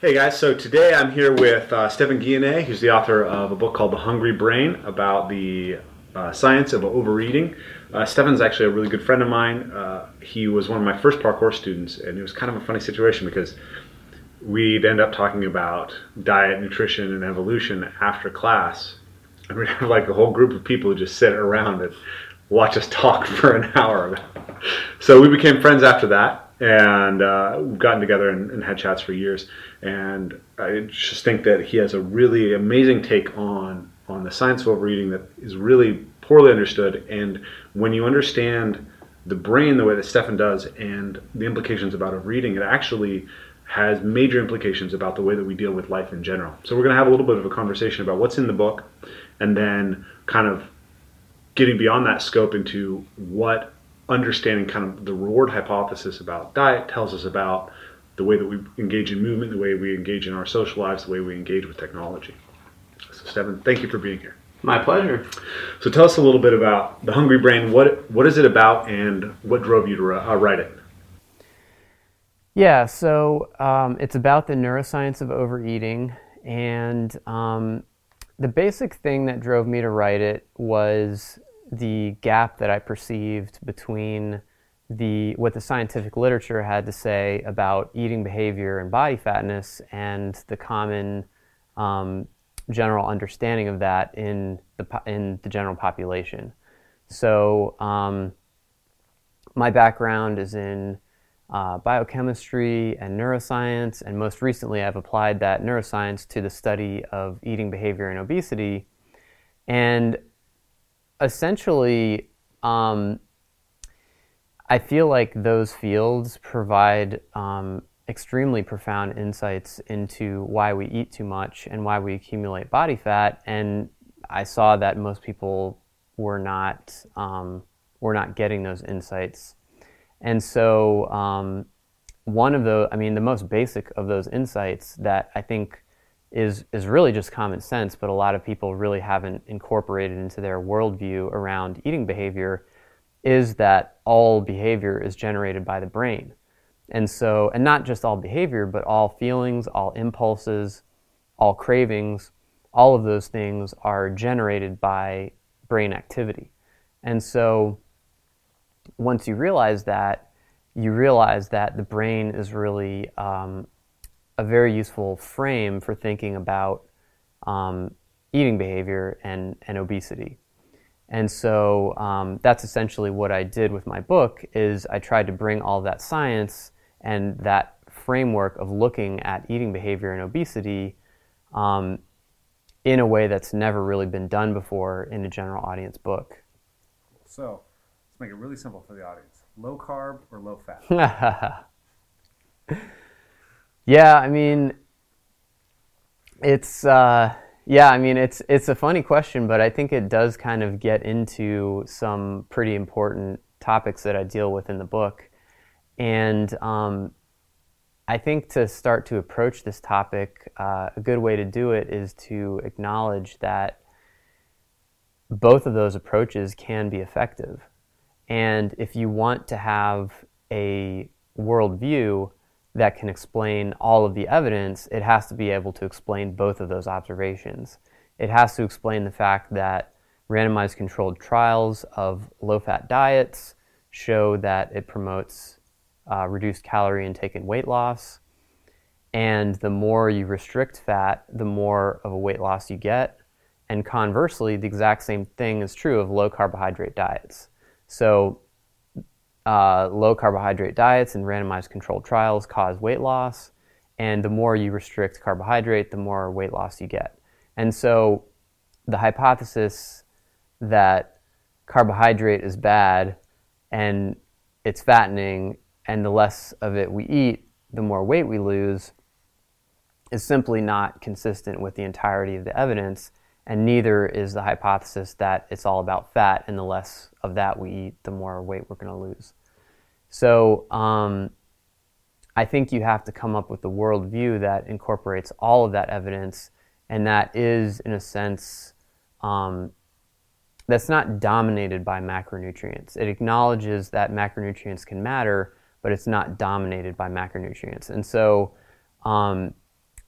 Hey guys, so today I'm here with uh, Stephan Guyenet, who's the author of a book called The Hungry Brain about the uh, science of overeating. Uh, Stephan's actually a really good friend of mine. Uh, he was one of my first parkour students, and it was kind of a funny situation because we'd end up talking about diet, nutrition, and evolution after class. And we'd have like a whole group of people who just sit around and watch us talk for an hour. So we became friends after that and uh, we've gotten together and, and, had chats for years. And I just think that he has a really amazing take on on the science of overeating that is really poorly understood. And when you understand the brain the way that Stephan does and the implications about overeating, it actually has major implications about the way that we deal with life in general. So we're going to have a little bit of a conversation about what's in the book, and then kind of getting beyond that scope into what understanding kind of the reward hypothesis about diet tells us about the way that we engage in movement, the way we engage in our social lives, the way we engage with technology. So, Stephan, thank you for being here. My pleasure. So, tell us a little bit about the Hungry Brain. What what is it about, and what drove you to uh, write it? Yeah, so um, it's about the neuroscience of overeating, and um, the basic thing that drove me to write it was the gap that I perceived between the what the scientific literature had to say about eating behavior and body fatness and the common um, general understanding of that in the in the general population. So um, my background is in uh, biochemistry and neuroscience, and most recently I've applied that neuroscience to the study of eating behavior and obesity. And essentially, um, I feel like those fields provide um, extremely profound insights into why we eat too much and why we accumulate body fat. And I saw that most people were not um, were not getting those insights. And so, um, one of the, I mean, the most basic of those insights that I think is is really just common sense, but a lot of people really haven't incorporated into their worldview around eating behavior is that all behavior is generated by the brain. And so, and not just all behavior, but all feelings, all impulses, all cravings, all of those things are generated by brain activity. And so, once you realize that, you realize that the brain is really um, a very useful frame for thinking about um, eating behavior and, and obesity. And so um, that's essentially what I did with my book is I tried to bring all that science and that framework of looking at eating behavior and obesity um, in a way that's never really been done before in a general audience book. So let's make it really simple for the audience. Low carb or low fat? Yeah, I mean, it's uh, yeah, I mean, it's it's a funny question, but I think it does kind of get into some pretty important topics that I deal with in the book, and um, I think to start to approach this topic, uh, a good way to do it is to acknowledge that both of those approaches can be effective, and if you want to have a worldview that can explain all of the evidence, it has to be able to explain both of those observations. It has to explain the fact that randomized controlled trials of low fat diets show that it promotes uh, reduced calorie intake and weight loss. And the more you restrict fat, the more of a weight loss you get. And conversely, the exact same thing is true of low carbohydrate diets. So, uh, low carbohydrate diets and randomized controlled trials cause weight loss. And the more you restrict carbohydrate, the more weight loss you get. And so the hypothesis that carbohydrate is bad and it's fattening, and the less of it we eat, the more weight we lose, is simply not consistent with the entirety of the evidence and neither is the hypothesis that it's all about fat and the less of that we eat, the more weight we're going to lose. So um, I think you have to come up with a worldview that incorporates all of that evidence and that is, in a sense, um, that's not dominated by macronutrients. It acknowledges that macronutrients can matter, but it's not dominated by macronutrients. And so um,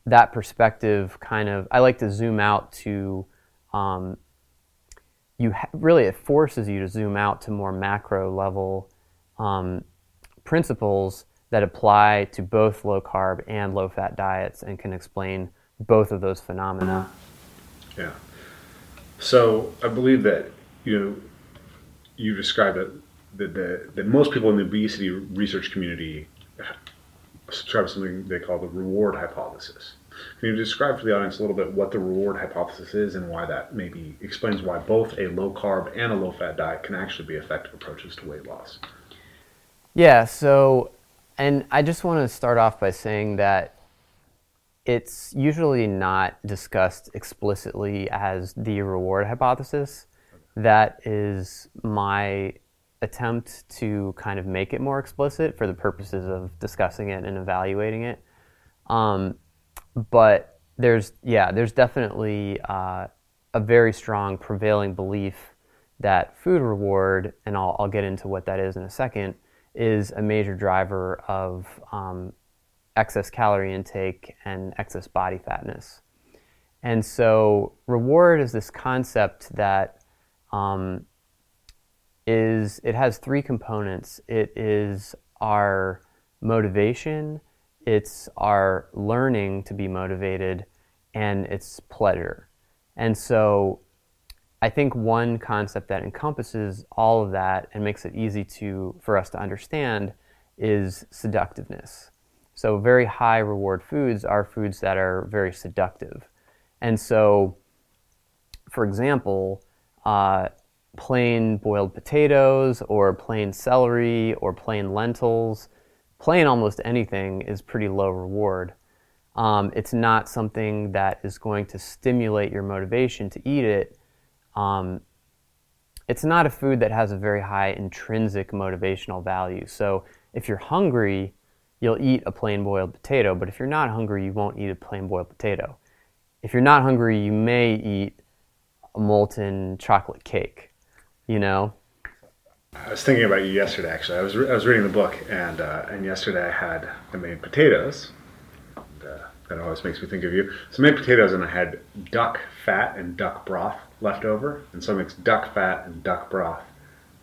that perspective kind of, I like to zoom out to, um, you ha- really, it forces you to zoom out to more macro level um, principles that apply to both low carb and low fat diets and can explain both of those phenomena. Yeah. So I believe that you know you described that that, that, that most people in the obesity research community subscribe to something they call the reward hypothesis. Can you describe for the audience a little bit what the reward hypothesis is and why that maybe explains why both a low carb and a low fat diet can actually be effective approaches to weight loss? Yeah, so, and I just want to start off by saying that it's usually not discussed explicitly as the reward hypothesis. That is my attempt to kind of make it more explicit for the purposes of discussing it and evaluating it. Um, but there's, yeah, there's definitely uh, a very strong prevailing belief that food reward, and I'll, I'll get into what that is in a second, is a major driver of um, excess calorie intake and excess body fatness. And so, reward is this concept that um, is it has three components. It is our motivation, it's our learning to be motivated, and it's pleasure. And so I think one concept that encompasses all of that and makes it easy to for us to understand is seductiveness. So very high reward foods are foods that are very seductive. And so, for example, uh, plain boiled potatoes or plain celery or plain lentils, plain almost anything is pretty low reward. Um, it's not something that is going to stimulate your motivation to eat it. Um, it's not a food that has a very high intrinsic motivational value. So if you're hungry, you'll eat a plain boiled potato, but if you're not hungry, you won't eat a plain boiled potato. If you're not hungry, you may eat a molten chocolate cake you know. I was thinking about you yesterday. Actually, I was re- I was reading the book, and uh, and yesterday I had I made potatoes. And, uh, that always makes me think of you. So made potatoes, and I had duck fat and duck broth left over, and so I mixed duck fat and duck broth,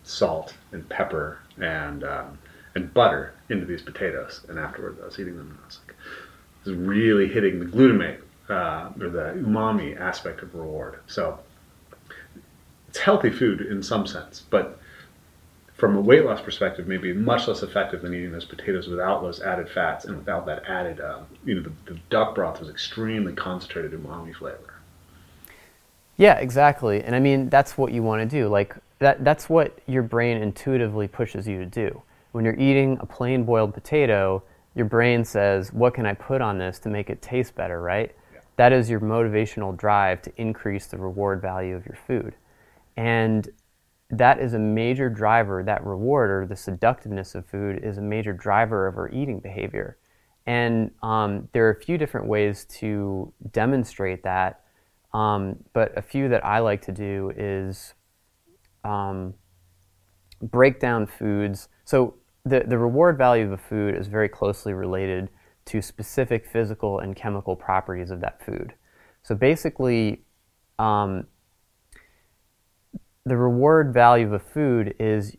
salt and pepper and um, and butter into these potatoes. And afterwards, I was eating them, and I was like, "This is really hitting the glutamate uh, or the umami aspect of reward." So it's healthy food in some sense, but from a weight loss perspective, maybe much less effective than eating those potatoes without those added fats and without that added, uh, you know, the, the, duck broth was extremely concentrated umami flavor. Yeah, exactly. And I mean, that's what you want to do. Like, that, that's what your brain intuitively pushes you to do. When you're eating a plain boiled potato, your brain says, What can I put on this to make it taste better, right? Yeah. That is your motivational drive to increase the reward value of your food. And that is a major driver, that reward or the seductiveness of food is a major driver of our eating behavior. And um, there are a few different ways to demonstrate that. Um, but a few that I like to do is um, break down foods. So the, the reward value of a food is very closely related to specific physical and chemical properties of that food. So basically, um, the reward value of a food is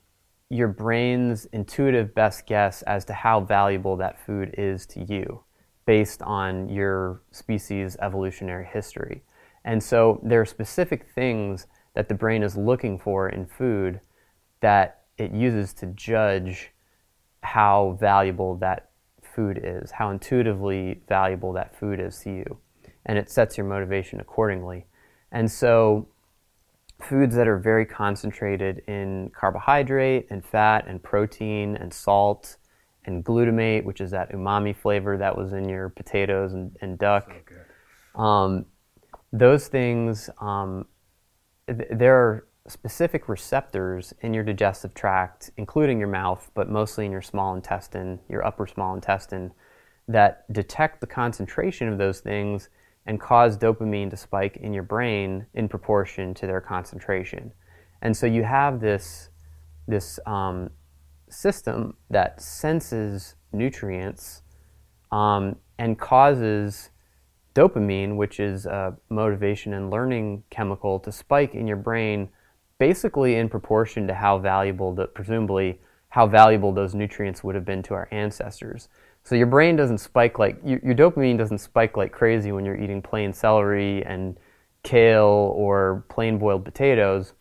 your brain's intuitive best guess as to how valuable that food is to you based on your species' evolutionary history. And so there are specific things that the brain is looking for in food that it uses to judge how valuable that food is, how intuitively valuable that food is to you. And it sets your motivation accordingly. And so foods that are very concentrated in carbohydrate and fat and protein and salt and glutamate, which is that umami flavor that was in your potatoes and, and duck. So um, those things, um, th- there are specific receptors in your digestive tract, including your mouth, but mostly in your small intestine, your upper small intestine, that detect the concentration of those things and cause dopamine to spike in your brain in proportion to their concentration. And so you have this, this um, system that senses nutrients um, and causes dopamine, which is a motivation and learning chemical, to spike in your brain basically in proportion to how valuable, the, presumably, how valuable those nutrients would have been to our ancestors. So your brain doesn't spike like, your, your dopamine doesn't spike like crazy when you're eating plain celery and kale or plain boiled potatoes.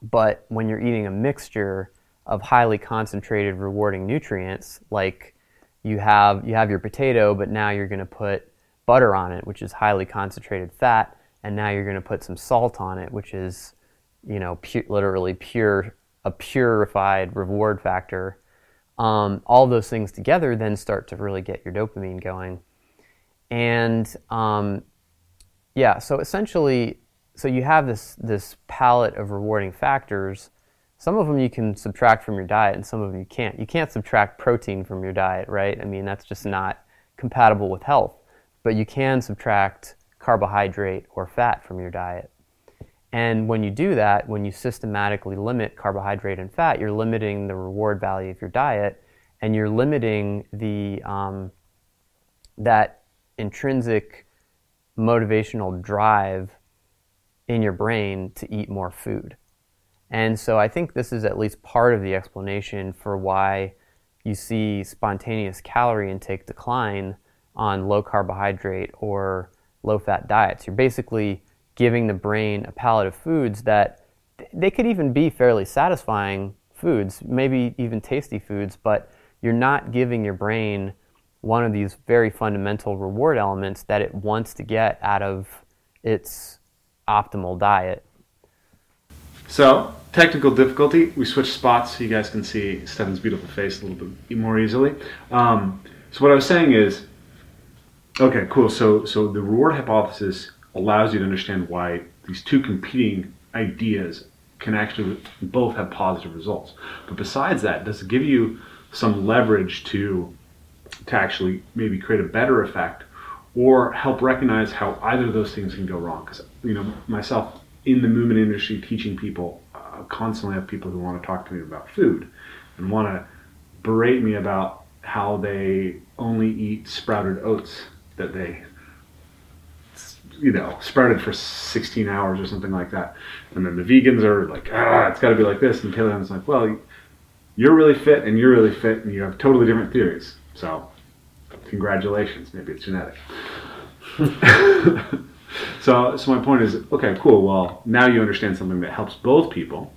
But when you're eating a mixture of highly concentrated rewarding nutrients, like you have you have your potato, but now you're going to put butter on it, which is highly concentrated fat, and now you're going to put some salt on it, which is you know pu- literally pure a purified reward factor. Um, all those things together then start to really get your dopamine going, and um, yeah, so essentially, so you have this this palette of rewarding factors. Some of them you can subtract from your diet, and some of them you can't. You can't subtract protein from your diet, right? I mean, that's just not compatible with health. But you can subtract carbohydrate or fat from your diet. And when you do that, when you systematically limit carbohydrate and fat, you're limiting the reward value of your diet, and you're limiting the um, that intrinsic motivational drive in your brain to eat more food. And so I think this is at least part of the explanation for why you see spontaneous calorie intake decline on low carbohydrate or low fat diets. You're basically giving the brain a palette of foods that they could even be fairly satisfying foods, maybe even tasty foods, but you're not giving your brain one of these very fundamental reward elements that it wants to get out of its optimal diet. So, technical difficulty. We switched spots so you guys can see Stephan's beautiful face a little bit more easily. Um, so, what I was saying is, okay, cool. So, so the reward hypothesis allows you to understand why these two competing ideas can actually both have positive results. But besides that, does it give you some leverage to to actually maybe create a better effect or help recognize how either of those things can go wrong. Because, you know, myself in the movement industry teaching people, uh, constantly have people who want to talk to me about food and want to berate me about how they only eat sprouted oats that they you know, sprouted for 16 hours or something like that. And then the vegans are like, ah, it's got to be like this. And paleo's like, well, you're really fit and you're really fit and you have totally different theories. So, congratulations. Maybe it's genetic. so, so my point is, okay, cool. Well, now you understand something that helps both people.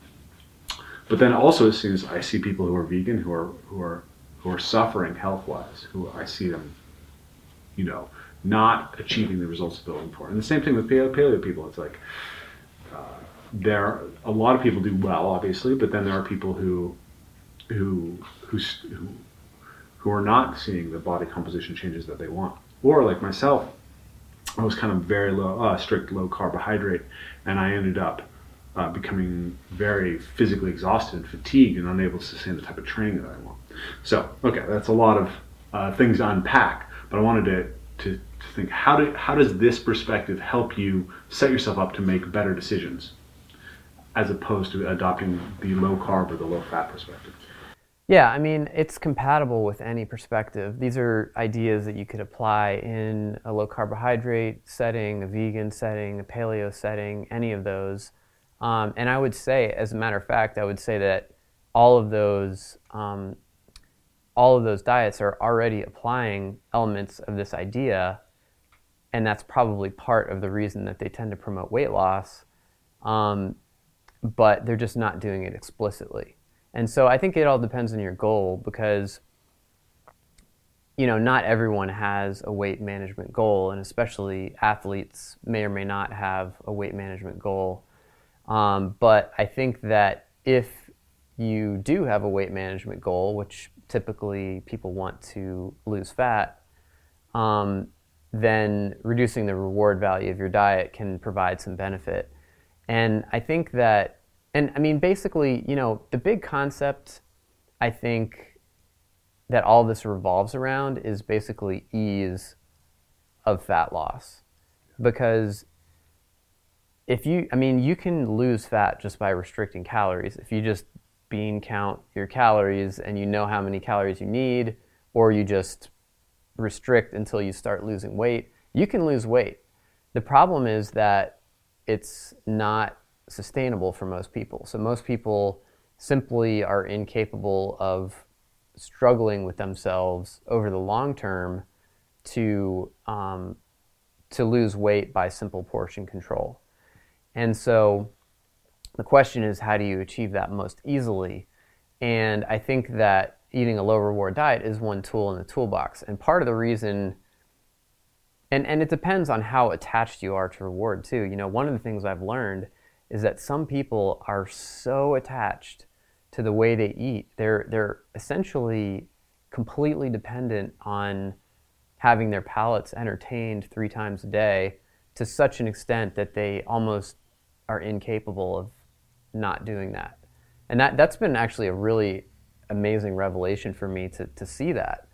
But then also, as soon as I see people who are vegan, who are who are who are suffering health wise, who I see them, you know, not achieving the results they're looking for. And the same thing with paleo, people. It's like uh, there a lot of people do well, obviously, but then there are people who who who, who who are not seeing the body composition changes that they want. Or like myself, I was kind of very low, uh, strict low carbohydrate, and I ended up uh, becoming very physically exhausted and fatigued and unable to sustain the type of training that I want. So, okay, that's a lot of uh, things to unpack, but I wanted to, to, to think how, do, how does this perspective help you set yourself up to make better decisions as opposed to adopting the low carb or the low fat perspective? Yeah, I mean, it's compatible with any perspective. These are ideas that you could apply in a low carbohydrate setting, a vegan setting, a paleo setting, any of those. Um, and I would say, as a matter of fact, I would say that all of those, um, all of those diets are already applying elements of this idea, and that's probably part of the reason that they tend to promote weight loss. Um, but they're just not doing it explicitly. And so I think it all depends on your goal because you know, not everyone has a weight management goal, and especially athletes may or may not have a weight management goal. Um, but I think that if you do have a weight management goal, which typically people want to lose fat, um, then reducing the reward value of your diet can provide some benefit. And I think that and I mean, basically, you know, the big concept I think that all this revolves around is basically ease of fat loss. Because if you, I mean, you can lose fat just by restricting calories. If you just bean count your calories and you know how many calories you need, or you just restrict until you start losing weight, you can lose weight. The problem is that it's not sustainable for most people. So most people simply are incapable of struggling with themselves over the long term to um, to lose weight by simple portion control. And so the question is, how do you achieve that most easily? And I think that eating a low reward diet is one tool in the toolbox. And part of the reason, and, and it depends on how attached you are to reward too. You know, one of the things I've learned is that some people are so attached to the way they eat. They're, they're essentially completely dependent on having their palates entertained three times a day to such an extent that they almost are incapable of not doing that. And that, that's been actually a really amazing revelation for me to, to see that.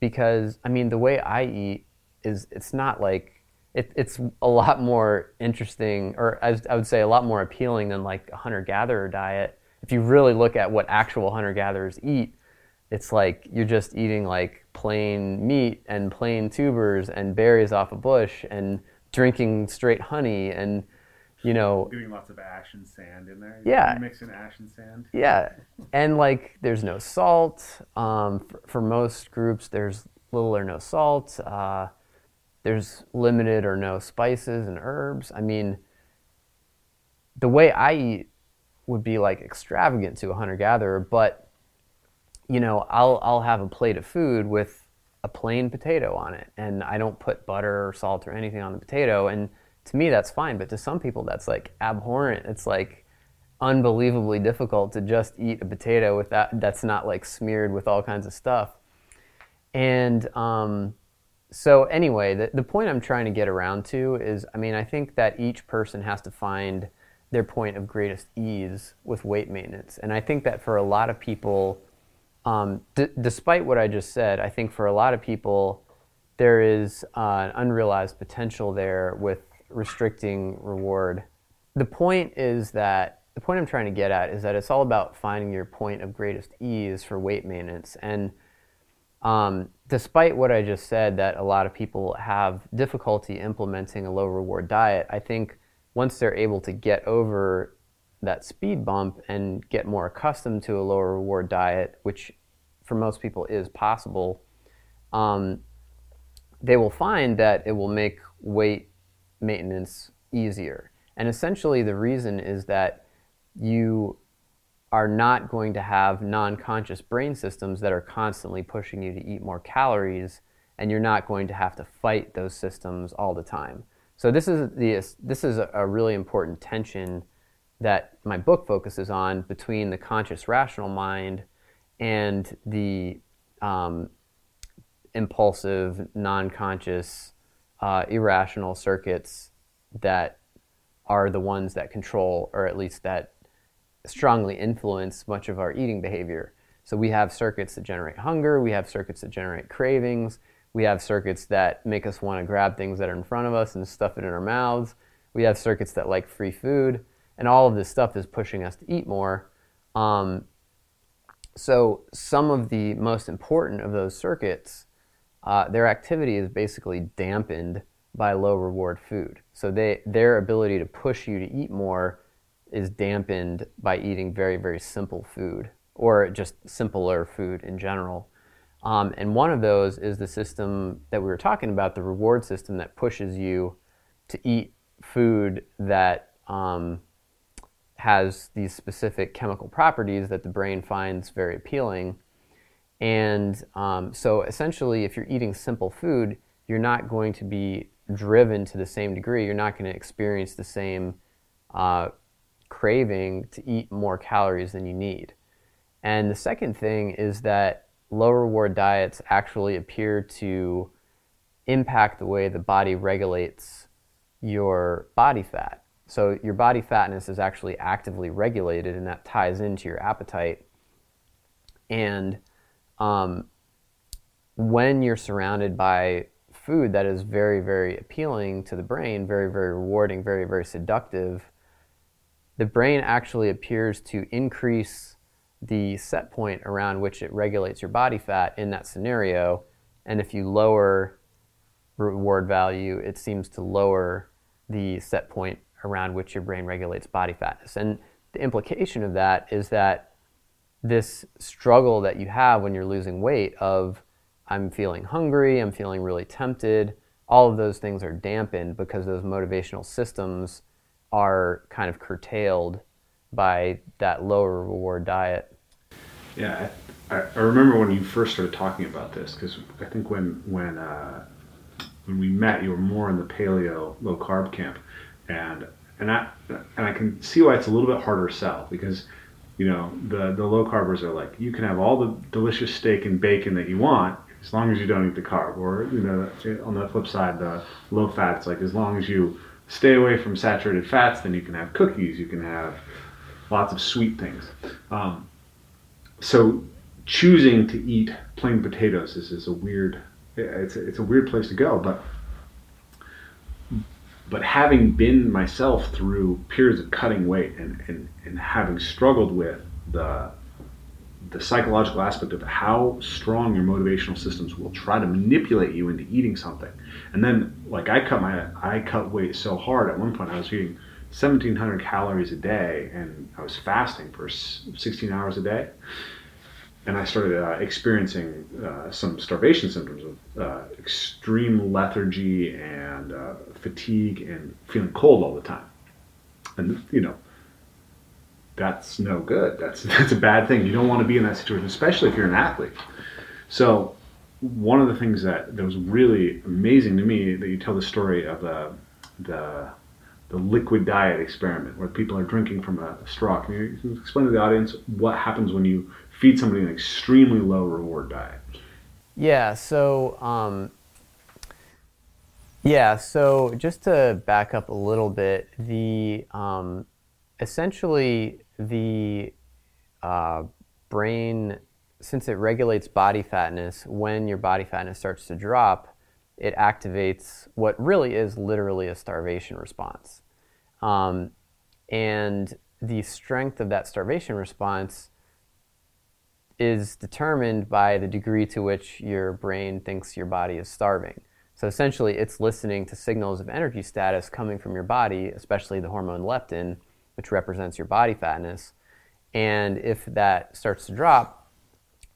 Because, I mean, the way I eat is, it's not like, it, it's a lot more interesting, or I, I would say a lot more appealing than like a hunter gatherer diet. If you really look at what actual hunter gatherers eat, it's like you're just eating like plain meat and plain tubers and berries off a bush and drinking straight honey and you know doing lots of ash and sand in there. Yeah. You mix in ash and sand? Yeah. And like there's no salt. Um, for, for, most groups there's little or no salt. Uh, there's limited or no spices and herbs. I mean the way i eat would be like extravagant to a hunter gatherer but you know i'll i'll have a plate of food with a plain potato on it and i don't put butter or salt or anything on the potato and to me that's fine but to some people that's like abhorrent. It's like unbelievably difficult to just eat a potato with that that's not like smeared with all kinds of stuff. And um, so anyway the, the point i'm trying to get around to is i mean i think that each person has to find their point of greatest ease with weight maintenance. And i think that for a lot of people um, d- despite what i just said i think for a lot of people there is uh, an unrealized potential there with restricting reward. The point is that the point I'm trying to get at is that it's all about finding your point of greatest ease for weight maintenance. And um, despite what I just said, that a lot of people have difficulty implementing a low reward diet, I think once they're able to get over that speed bump and get more accustomed to a lower reward diet, which for most people is possible, um, they will find that it will make weight maintenance easier. And essentially, the reason is that you are not going to have non conscious brain systems that are constantly pushing you to eat more calories, and you're not going to have to fight those systems all the time. So, this is, the, this is a really important tension that my book focuses on between the conscious rational mind and the um, impulsive, non conscious uh, irrational circuits that are the ones that control, or at least that strongly influence much of our eating behavior. So we have circuits that generate hunger, we have circuits that generate cravings, we have circuits that make us want to grab things that are in front of us and stuff it in our mouths. We have circuits that like free food, and all of this stuff is pushing us to eat more. Um, so some of the most important of those circuits uh, their activity is basically dampened by low reward food. So they, their ability to push you to eat more is dampened by eating very, very simple food or just simpler food in general. Um, and one of those is the system that we were talking about, the reward system that pushes you to eat food that um, has these specific chemical properties that the brain finds very appealing and um, so essentially, if you're eating simple food, you're not going to be driven to the same degree. You're not going to experience the same uh, craving to eat more calories than you need. And the second thing is that low reward diets actually appear to impact the way the body regulates your body fat. So your body fatness is actually actively regulated, and that ties into your appetite. And um, when you're surrounded by food that is very, very appealing to the brain, very, very rewarding, very, very seductive, the brain actually appears to increase the set point around which it regulates your body fat in that scenario. And if you lower reward value, it seems to lower the set point around which your brain regulates body fatness. And the implication of that is that this struggle that you have when you're losing weight of I'm feeling hungry, I'm feeling really tempted, all of those things are dampened because those motivational systems are kind of curtailed by that lower reward diet. Yeah, I, I remember when you first started talking about this because I think when when uh, when we met, you were more in the paleo low carb camp, and and I and I can see why it's a little bit harder sell because you know the the low carbers are like you can have all the delicious steak and bacon that you want as long as you don't eat the carb, or you know on the flip side, the low fats like as long as you stay away from saturated fats, then you can have cookies, you can have lots of sweet things. Um, so choosing to eat plain potatoes is, is a weird it's it's a weird place to go but but having been myself through periods of cutting weight and, and, and having struggled with the the psychological aspect of how strong your motivational systems will try to manipulate you into eating something. And then like i cut my i cut weight so hard at one point i was eating 1700 calories a day and i was fasting for 16 hours a day and I started uh, experiencing uh, some starvation symptoms of uh, extreme lethargy and uh, fatigue and feeling cold all the time. And you know, that's no good. That's that's a bad thing. You don't want to be in that situation, especially if you're an athlete. So, one of the things that, that was really amazing to me that you tell the story of the the the liquid diet experiment where people are drinking from a straw. Can you explain to the audience what happens when you feed somebody an extremely low reward diet? Yeah, so um, yeah, so just to back up a little bit, the um, essentially the uh, brain, since it regulates body fatness, when your body fatness starts to drop, it activates what really is literally a starvation response. Um, and the strength of that starvation response is determined by the degree to which your brain thinks your body is starving. So essentially, it's listening to signals of energy status coming from your body, especially the hormone leptin, which represents your body fatness. And if that starts to drop,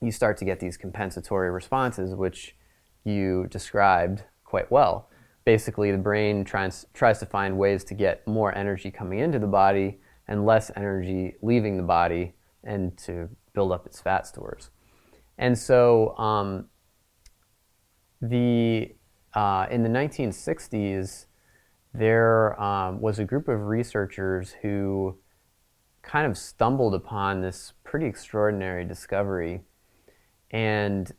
you start to get these compensatory responses, which you described quite well. Basically, the brain tries, tries to find ways to get more energy coming into the body and less energy leaving the body and to build up its fat stores. And so um, the uh, in the 1960s, there um, was a group of researchers who kind of stumbled upon this pretty extraordinary discovery. And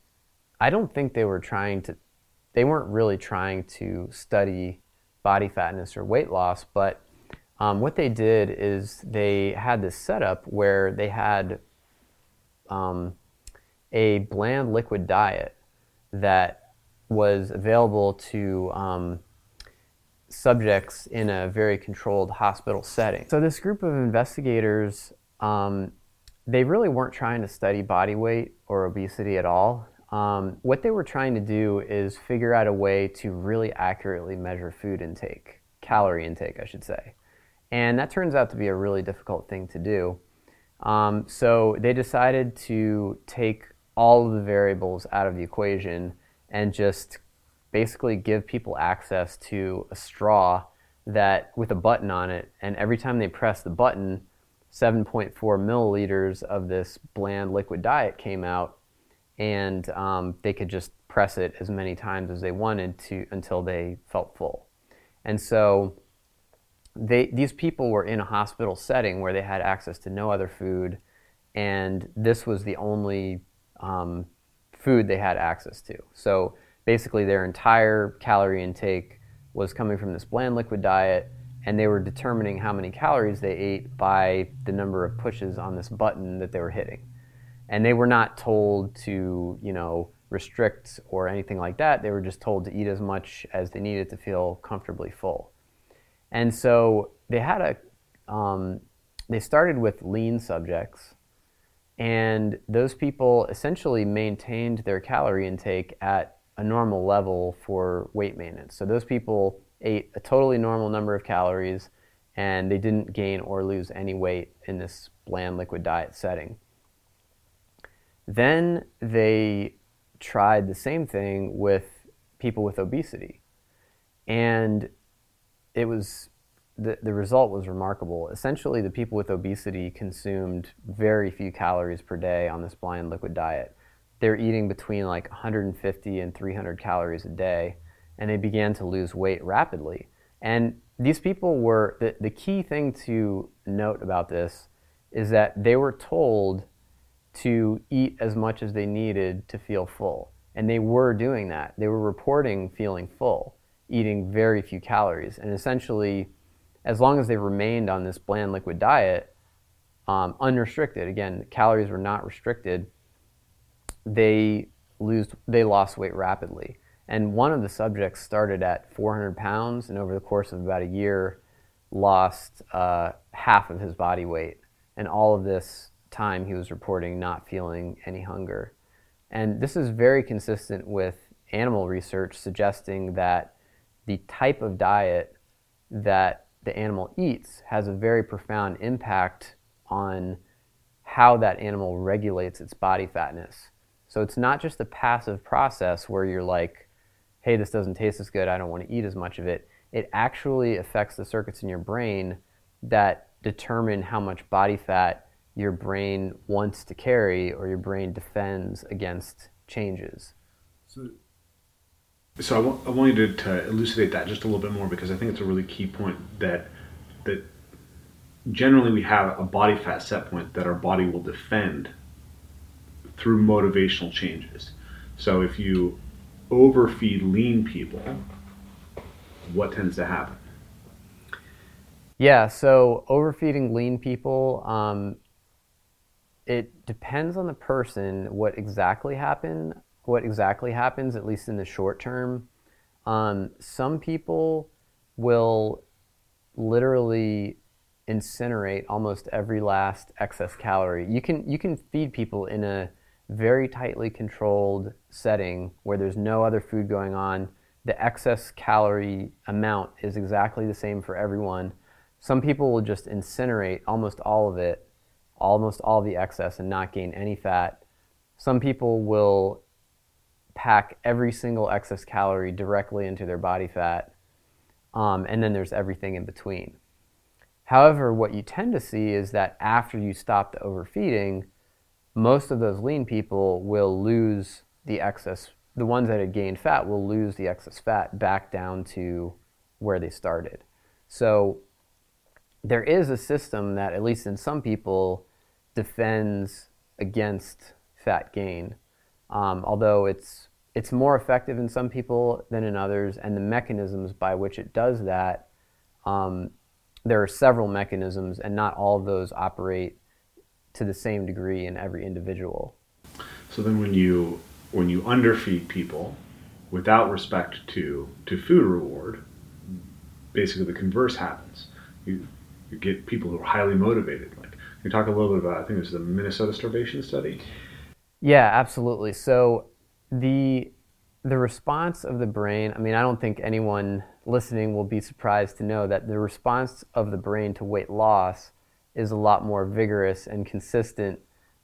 I don't think they were trying to, they weren't really trying to study body fatness or weight loss, but um, what they did is they had this setup where they had um, a bland liquid diet that was available to um, subjects in a very controlled hospital setting. So this group of investigators, um, they really weren't trying to study body weight or obesity at all. Um, what they were trying to do is figure out a way to really accurately measure food intake, calorie intake, I should say. And that turns out to be a really difficult thing to do. Um, so they decided to take all of the variables out of the equation and just basically give people access to a straw that with a button on it. And every time they press the button 7.4 milliliters of this bland liquid diet came out. And um, they could just press it as many times as they wanted to until they felt full. And so they, these people were in a hospital setting where they had access to no other food, and this was the only um, food they had access to. So basically, their entire calorie intake was coming from this bland liquid diet, and they were determining how many calories they ate by the number of pushes on this button that they were hitting. And they were not told to, you know, restrict or anything like that. They were just told to eat as much as they needed to feel comfortably full. And so they had a, um, they started with lean subjects, and those people essentially maintained their calorie intake at a normal level for weight maintenance. So those people ate a totally normal number of calories and they didn't gain or lose any weight in this bland liquid diet setting. Then they tried the same thing with people with obesity. And it was the, the result was remarkable. Essentially, the people with obesity consumed very few calories per day on this blind liquid diet. They're eating between like 150 and 300 calories a day, and they began to lose weight rapidly. And these people were the, the key thing to note about this is that they were told to eat as much as they needed to feel full. And they were doing that. They were reporting feeling full, eating very few calories. And essentially, as long as they remained on this bland liquid diet, um, unrestricted, again, calories were not restricted, they, lose, they lost weight rapidly. And one of the subjects started at 400 pounds and over the course of about a year lost uh, half of his body weight. And all of this time he was reporting not feeling any hunger. And this is very consistent with animal research suggesting that the type of diet that the animal eats has a very profound impact on how that animal regulates its body fatness. So it's not just a passive process where you're like, hey, this doesn't taste as good, I don't want to eat as much of it. It actually affects the circuits in your brain that determine how much body fat your brain wants to carry or your brain defends against changes. So, so I, want, I want you to, to elucidate that just a little bit more because I think it's a really key point that that generally we have a body fat set point that our body will defend through motivational changes. So if you overfeed lean people, what tends to happen? Yeah, so overfeeding lean people, um, it depends on the person what exactly happen, what exactly happens, at least in the short term. Um, some people will literally incinerate almost every last excess calorie. You can you can feed people in a very tightly controlled setting where there's no other food going on. The excess calorie amount is exactly the same for everyone. Some people will just incinerate almost all of it, almost all the excess, and not gain any fat. Some people will pack every single excess calorie directly into their body fat, um, and then there's everything in between. However, what you tend to see is that after you stop the overfeeding, most of those lean people will lose the excess. The ones that had gained fat will lose the excess fat back down to where they started. So there is a system that, at least in some people, defends against fat gain. Um, although it's it's more effective in some people than in others, and the mechanisms by which it does that, um, there are several mechanisms, and not all of those operate to the same degree in every individual. So then, when you when you underfeed people without respect to to food reward, basically the converse happens. You you get people who are highly motivated. Like you talk a little bit about, I think it was the Minnesota starvation study. Yeah, absolutely. So the the response of the brain. I mean, I don't think anyone listening will be surprised to know that the response of the brain to weight loss is a lot more vigorous and consistent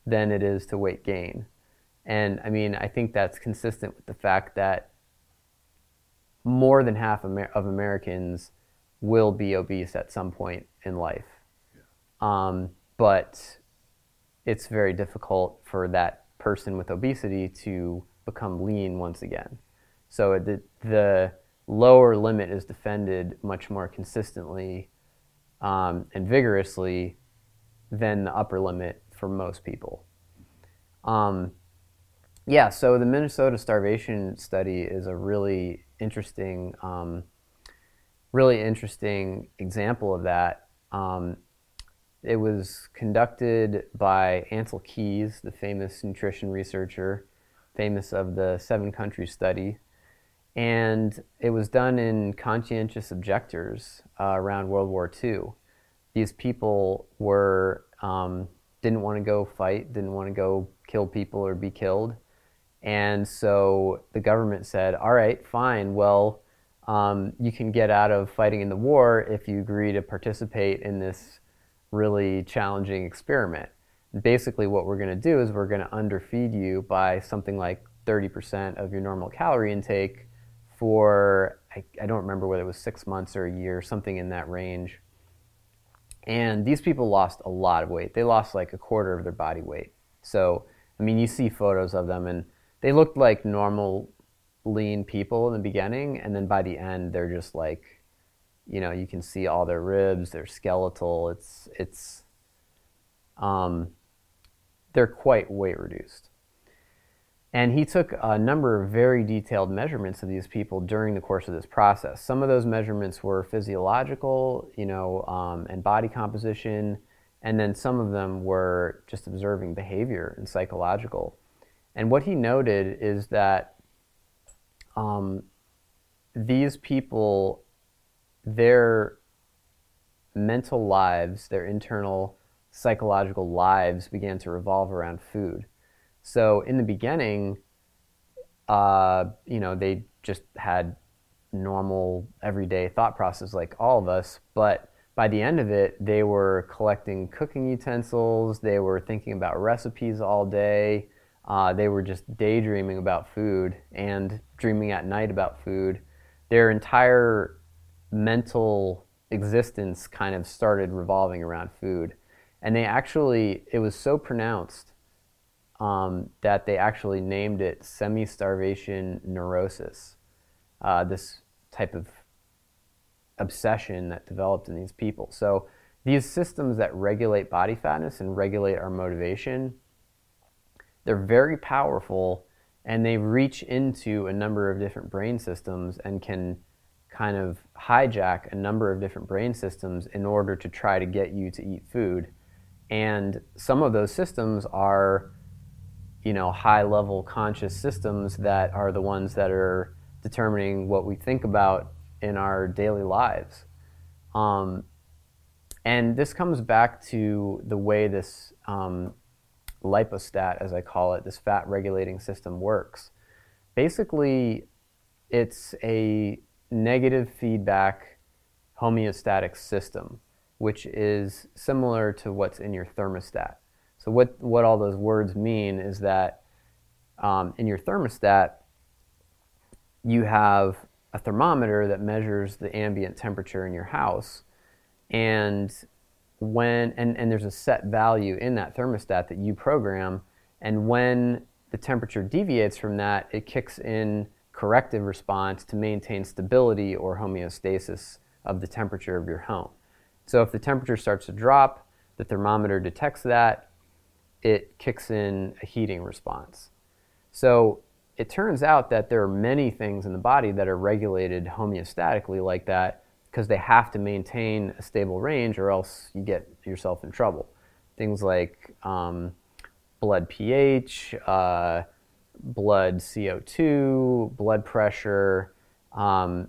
than it is to weight gain. And I mean, I think that's consistent with the fact that more than half of Americans will be obese at some point in life. Um, but it's very difficult for that person with obesity to become lean once again. So the, the lower limit is defended much more consistently um, and vigorously than the upper limit for most people. Um, yeah, so the Minnesota starvation study is a really interesting, um, really interesting example of that. Um, it was conducted by Ancel Keys, the famous nutrition researcher, famous of the seven countries study. And it was done in conscientious objectors uh, around World War II. These people were um, didn't want to go fight, didn't want to go kill people or be killed, And so the government said, all right, fine, well, um, you can get out of fighting in the war if you agree to participate in this really challenging experiment. Basically, what we're going to do is we're going to underfeed you by something like 30% of your normal calorie intake for, I, I don't remember whether it was six months or a year, something in that range. And these people lost a lot of weight. They lost like a quarter of their body weight. So, I mean, you see photos of them and they looked like normal lean people in the beginning. And then by the end, they're just like, you know, you can see all their ribs, their skeletal. It's, it's, um, they're quite weight reduced. And he took a number of very detailed measurements of these people during the course of this process. Some of those measurements were physiological, you know, um, and body composition, and then some of them were just observing behavior and psychological. And what he noted is that um, these people, their mental lives, their internal psychological lives began to revolve around food. So in the beginning, uh, you know, they just had normal everyday thought process like all of us, but by the end of it, they were collecting cooking utensils, they were thinking about recipes all day, uh, they were just daydreaming about food and dreaming at night about food. Their entire mental existence kind of started revolving around food. And they actually, it was so pronounced um, that they actually named it semi starvation neurosis, uh, this type of obsession that developed in these people. So, these systems that regulate body fatness and regulate our motivation, they're very powerful and they reach into a number of different brain systems and can kind of hijack a number of different brain systems in order to try to get you to eat food. And some of those systems are you know, high level conscious systems that are the ones that are determining what we think about in our daily lives. Um, and this comes back to the way this um, lipostat, as I call it, this fat regulating system works. Basically, it's a negative feedback homeostatic system, which is similar to what's in your thermostat. So what what all those words mean is that um, in your thermostat, you have a thermometer that measures the ambient temperature in your house, and when and, and there's a set value in that thermostat that you program, and when the temperature deviates from that, it kicks in corrective response to maintain stability or homeostasis of the temperature of your home. So if the temperature starts to drop, the thermometer detects that it kicks in a heating response. So it turns out that there are many things in the body that are regulated homeostatically like that because they have to maintain a stable range or else you get yourself in trouble. Things like um, blood pH, uh, blood CO2, blood pressure, um,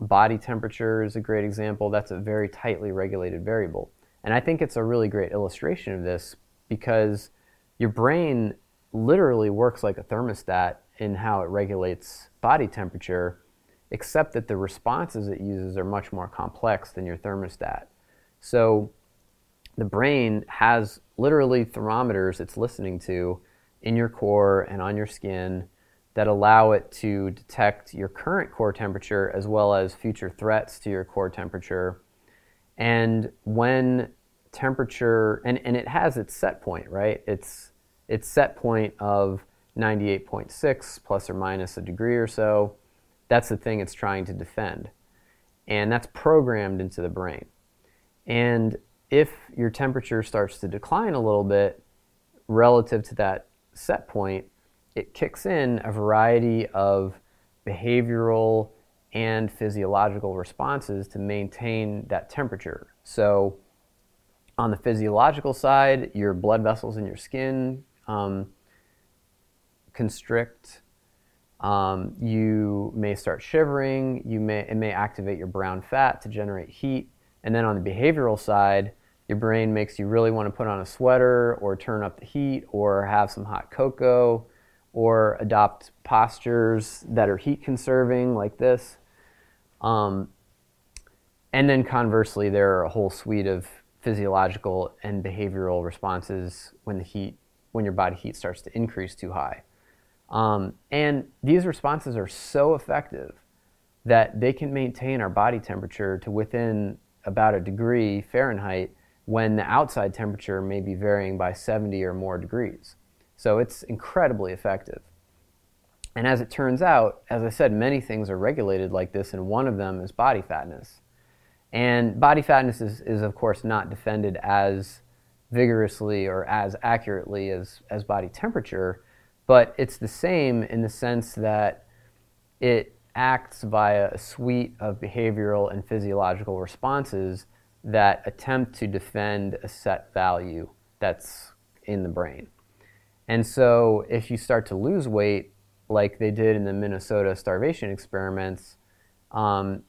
body temperature is a great example. That's a very tightly regulated variable. And I think it's a really great illustration of this because your brain literally works like a thermostat in how it regulates body temperature, except that the responses it uses are much more complex than your thermostat. So the brain has literally thermometers it's listening to in your core and on your skin that allow it to detect your current core temperature as well as future threats to your core temperature. And when temperature and, and it has its set point right? Its its set point of 98.6 plus or minus a degree or so. That's the thing it's trying to defend. And that's programmed into the brain. And if your temperature starts to decline a little bit relative to that set point it kicks in a variety of behavioral and physiological responses to maintain that temperature so on the physiological side, your blood vessels in your skin um, constrict. Um, you may start shivering. You may it may activate your brown fat to generate heat. And then on the behavioral side, your brain makes you really want to put on a sweater or turn up the heat or have some hot cocoa or adopt postures that are heat conserving, like this. Um, and then conversely, there are a whole suite of physiological and behavioral responses when the heat, when your body heat starts to increase too high. Um, and these responses are so effective that they can maintain our body temperature to within about a degree Fahrenheit when the outside temperature may be varying by 70 or more degrees. So it's incredibly effective. And as it turns out, as I said, many things are regulated like this, and one of them is body fatness. And body fatness is, is of course, not defended as vigorously or as accurately as, as body temperature, but it's the same in the sense that it acts via a suite of behavioral and physiological responses that attempt to defend a set value that's in the brain. And so if you start to lose weight, like they did in the Minnesota starvation experiments, um,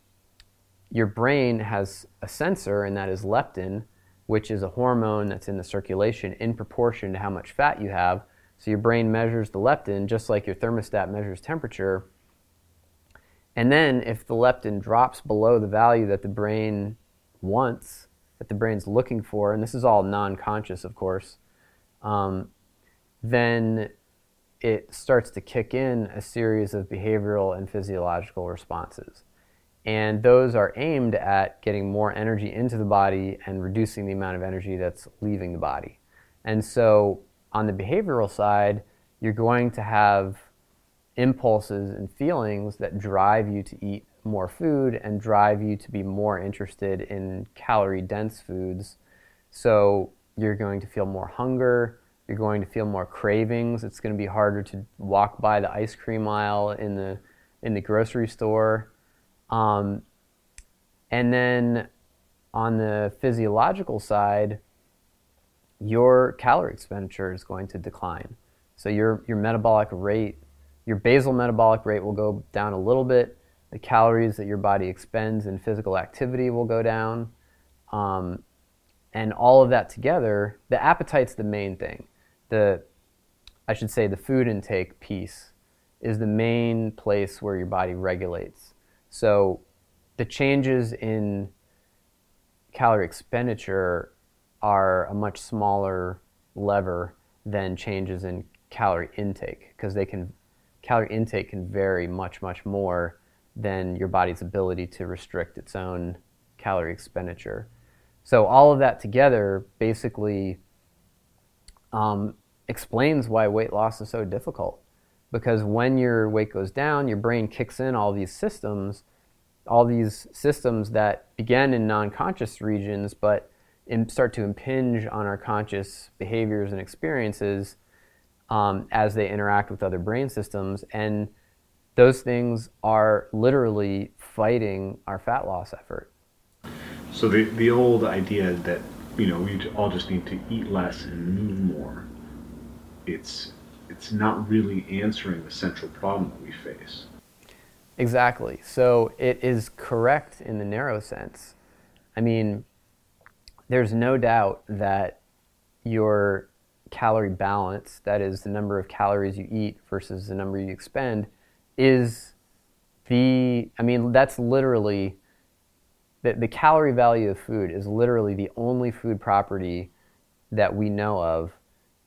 your brain has a sensor, and that is leptin, which is a hormone that's in the circulation in proportion to how much fat you have. So your brain measures the leptin just like your thermostat measures temperature. And then if the leptin drops below the value that the brain wants, that the brain's looking for, and this is all non conscious, of course, um, then it starts to kick in a series of behavioral and physiological responses. And those are aimed at getting more energy into the body and reducing the amount of energy that's leaving the body. And so, on the behavioral side, you're going to have impulses and feelings that drive you to eat more food and drive you to be more interested in calorie dense foods. So, you're going to feel more hunger, you're going to feel more cravings. It's going to be harder to walk by the ice cream aisle in the in the grocery store. Um, and then on the physiological side, your calorie expenditure is going to decline. So your your metabolic rate, your basal metabolic rate will go down a little bit. The calories that your body expends in physical activity will go down. Um, and all of that together, the appetite's the main thing the I should say the food intake piece is the main place where your body regulates. So the changes in calorie expenditure are a much smaller lever than changes in calorie intake because they can calorie intake can vary much much more than your body's ability to restrict its own calorie expenditure. So all of that together basically um, explains why weight loss is so difficult. Because when your weight goes down, your brain kicks in all these systems, all these systems that begin in non conscious regions but start to impinge on our conscious behaviors and experiences um, as they interact with other brain systems. And those things are literally fighting our fat loss effort. So the, the old idea that, you know, we all just need to eat less and move more it's it's not really answering the central problem that we face. Exactly. So it is correct in the narrow sense. I mean, there's no doubt that your calorie balance, that is the number of calories you eat versus the number you expend, is the, I mean, that's literally, the, the calorie value of food is literally the only food property that we know of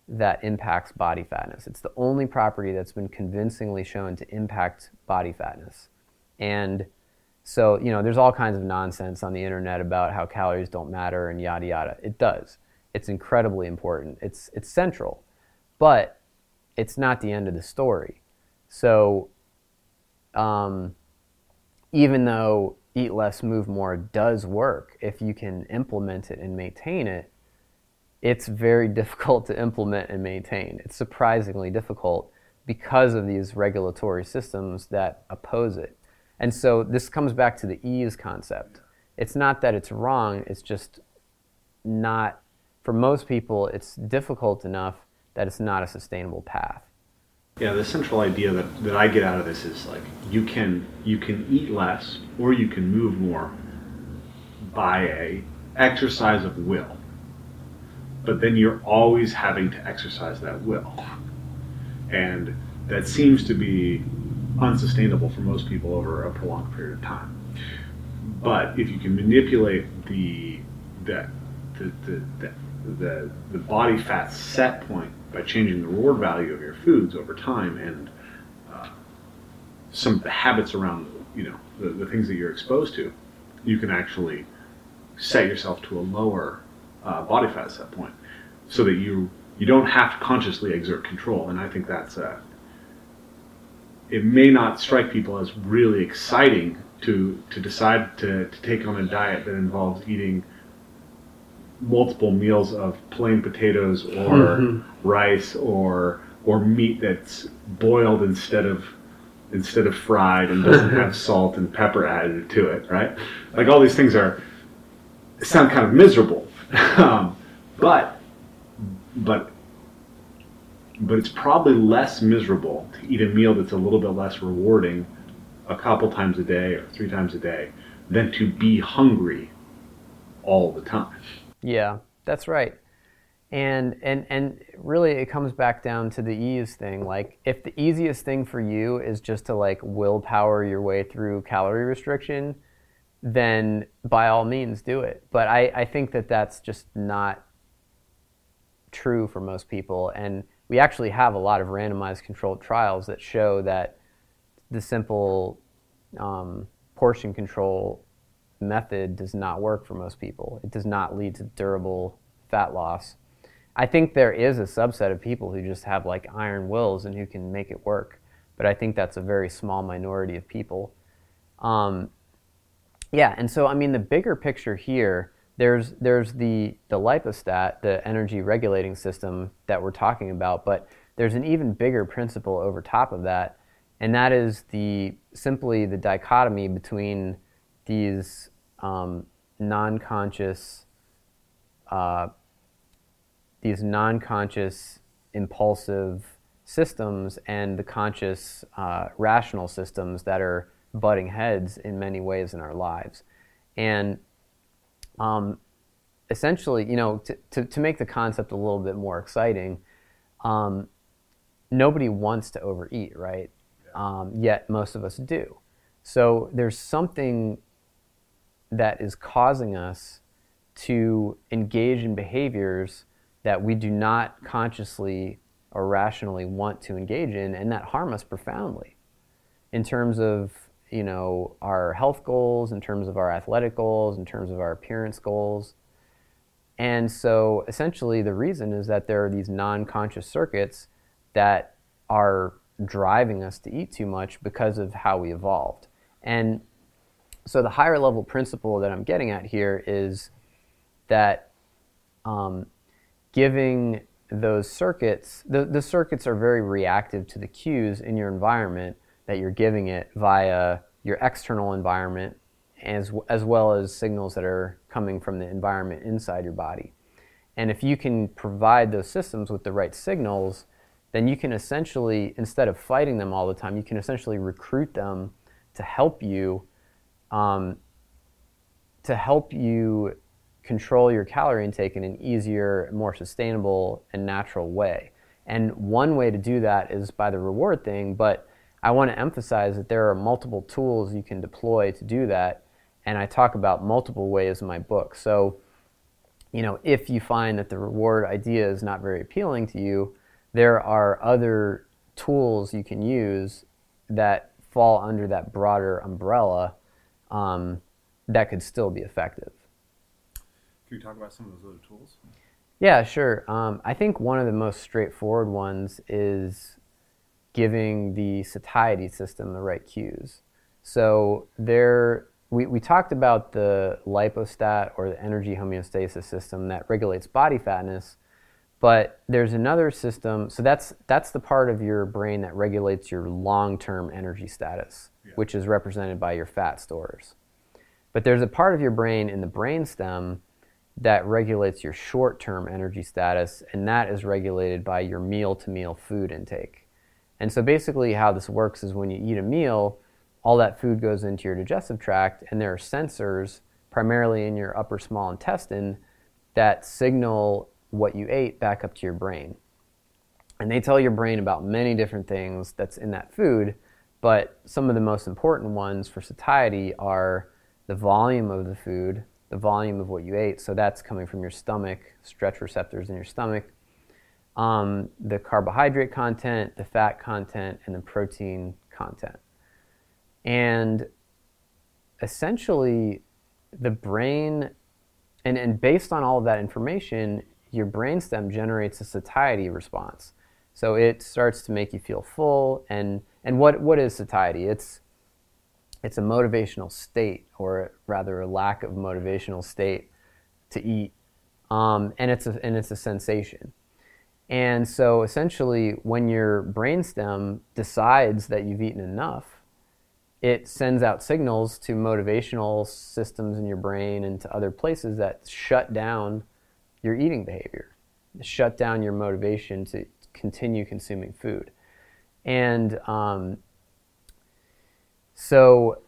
that impacts body fatness. It's the only property that's been convincingly shown to impact body fatness. And so, you know, there's all kinds of nonsense on the internet about how calories don't matter and yada yada. It does. It's incredibly important. It's it's central. But it's not the end of the story. So um, even though eat less, move more does work, if you can implement it and maintain it, it's very difficult to implement and maintain. It's surprisingly difficult because of these regulatory systems that oppose it. And so this comes back to the ease concept. It's not that it's wrong, it's just not, for most people, it's difficult enough that it's not a sustainable path. Yeah, the central idea that, that I get out of this is like you can you can eat less or you can move more by a exercise of will but then you're always having to exercise that will. And that seems to be unsustainable for most people over a prolonged period of time. But if you can manipulate the the the, the, the, the, the body fat set point by changing the reward value of your foods over time and uh, some of the habits around you know the, the things that you're exposed to, you can actually set yourself to a lower uh, body fat set point so that you you don't have to consciously exert control. And I think that's uh, it may not strike people as really exciting to to decide to, to take on a diet that involves eating multiple meals of plain potatoes or mm-hmm. rice or or meat that's boiled instead of instead of fried and doesn't have salt and pepper added to it, right? Like all these things are sound kind of miserable, um, but but but it's probably less miserable to eat a meal that's a little bit less rewarding a couple times a day or three times a day than to be hungry all the time. Yeah, that's right. And and and really it comes back down to the ease thing. Like if the easiest thing for you is just to like willpower your way through calorie restriction, then by all means do it. But I, I think that that's just not true for most people. And we actually have a lot of randomized controlled trials that show that the simple um, portion control method does not work for most people. It does not lead to durable fat loss. I think there is a subset of people who just have like iron wills and who can make it work, but I think that's a very small minority of people. Um, yeah, and so I mean the bigger picture here there's there's the the lipostat, the energy regulating system that we're talking about, but there's an even bigger principle over top of that, and that is the simply the dichotomy between these um, non-conscious uh, these non-conscious impulsive systems and the conscious uh, rational systems that are butting heads in many ways in our lives and um, essentially, you know, to, to, to, make the concept a little bit more exciting, um, nobody wants to overeat, right? Um, yet most of us do. So there's something that is causing us to engage in behaviors that we do not consciously or rationally want to engage in and that harm us profoundly in terms of you know, our health goals, in terms of our athletic goals, in terms of our appearance goals. And so essentially the reason is that there are these non-conscious circuits that are driving us to eat too much because of how we evolved. And so the higher level principle that I'm getting at here is that um, giving those circuits, the, the circuits are very reactive to the cues in your environment that you're giving it via your external environment as, as well as signals that are coming from the environment inside your body. And if you can provide those systems with the right signals, then you can essentially, instead of fighting them all the time, you can essentially recruit them to help you, um, to help you control your calorie intake in an easier, more sustainable, and natural way. And one way to do that is by the reward thing, but I want to emphasize that there are multiple tools you can deploy to do that, and I talk about multiple ways in my book. So, you know, if you find that the reward idea is not very appealing to you, there are other tools you can use that fall under that broader umbrella um, that could still be effective. Can you talk about some of those other tools? Yeah, sure. Um, I think one of the most straightforward ones is giving the satiety system the right cues. So there, we, we talked about the lipostat or the energy homeostasis system that regulates body fatness, but there's another system. So that's that's the part of your brain that regulates your long-term energy status, yeah. which is represented by your fat stores. But there's a part of your brain in the brainstem that regulates your short-term energy status, and that is regulated by your meal-to-meal food intake. And so basically, how this works is when you eat a meal, all that food goes into your digestive tract, and there are sensors, primarily in your upper small intestine, that signal what you ate back up to your brain. And they tell your brain about many different things that's in that food, but some of the most important ones for satiety are the volume of the food, the volume of what you ate. So that's coming from your stomach, stretch receptors in your stomach, um, the carbohydrate content, the fat content, and the protein content. And essentially, the brain, and, and based on all of that information, your brainstem generates a satiety response. So it starts to make you feel full. And, and what, what is satiety? It's, it's a motivational state, or rather a lack of motivational state to eat. Um, and, it's a, and it's a sensation. And so essentially, when your brainstem decides that you've eaten enough, it sends out signals to motivational systems in your brain and to other places that shut down your eating behavior, shut down your motivation to continue consuming food. And um, so,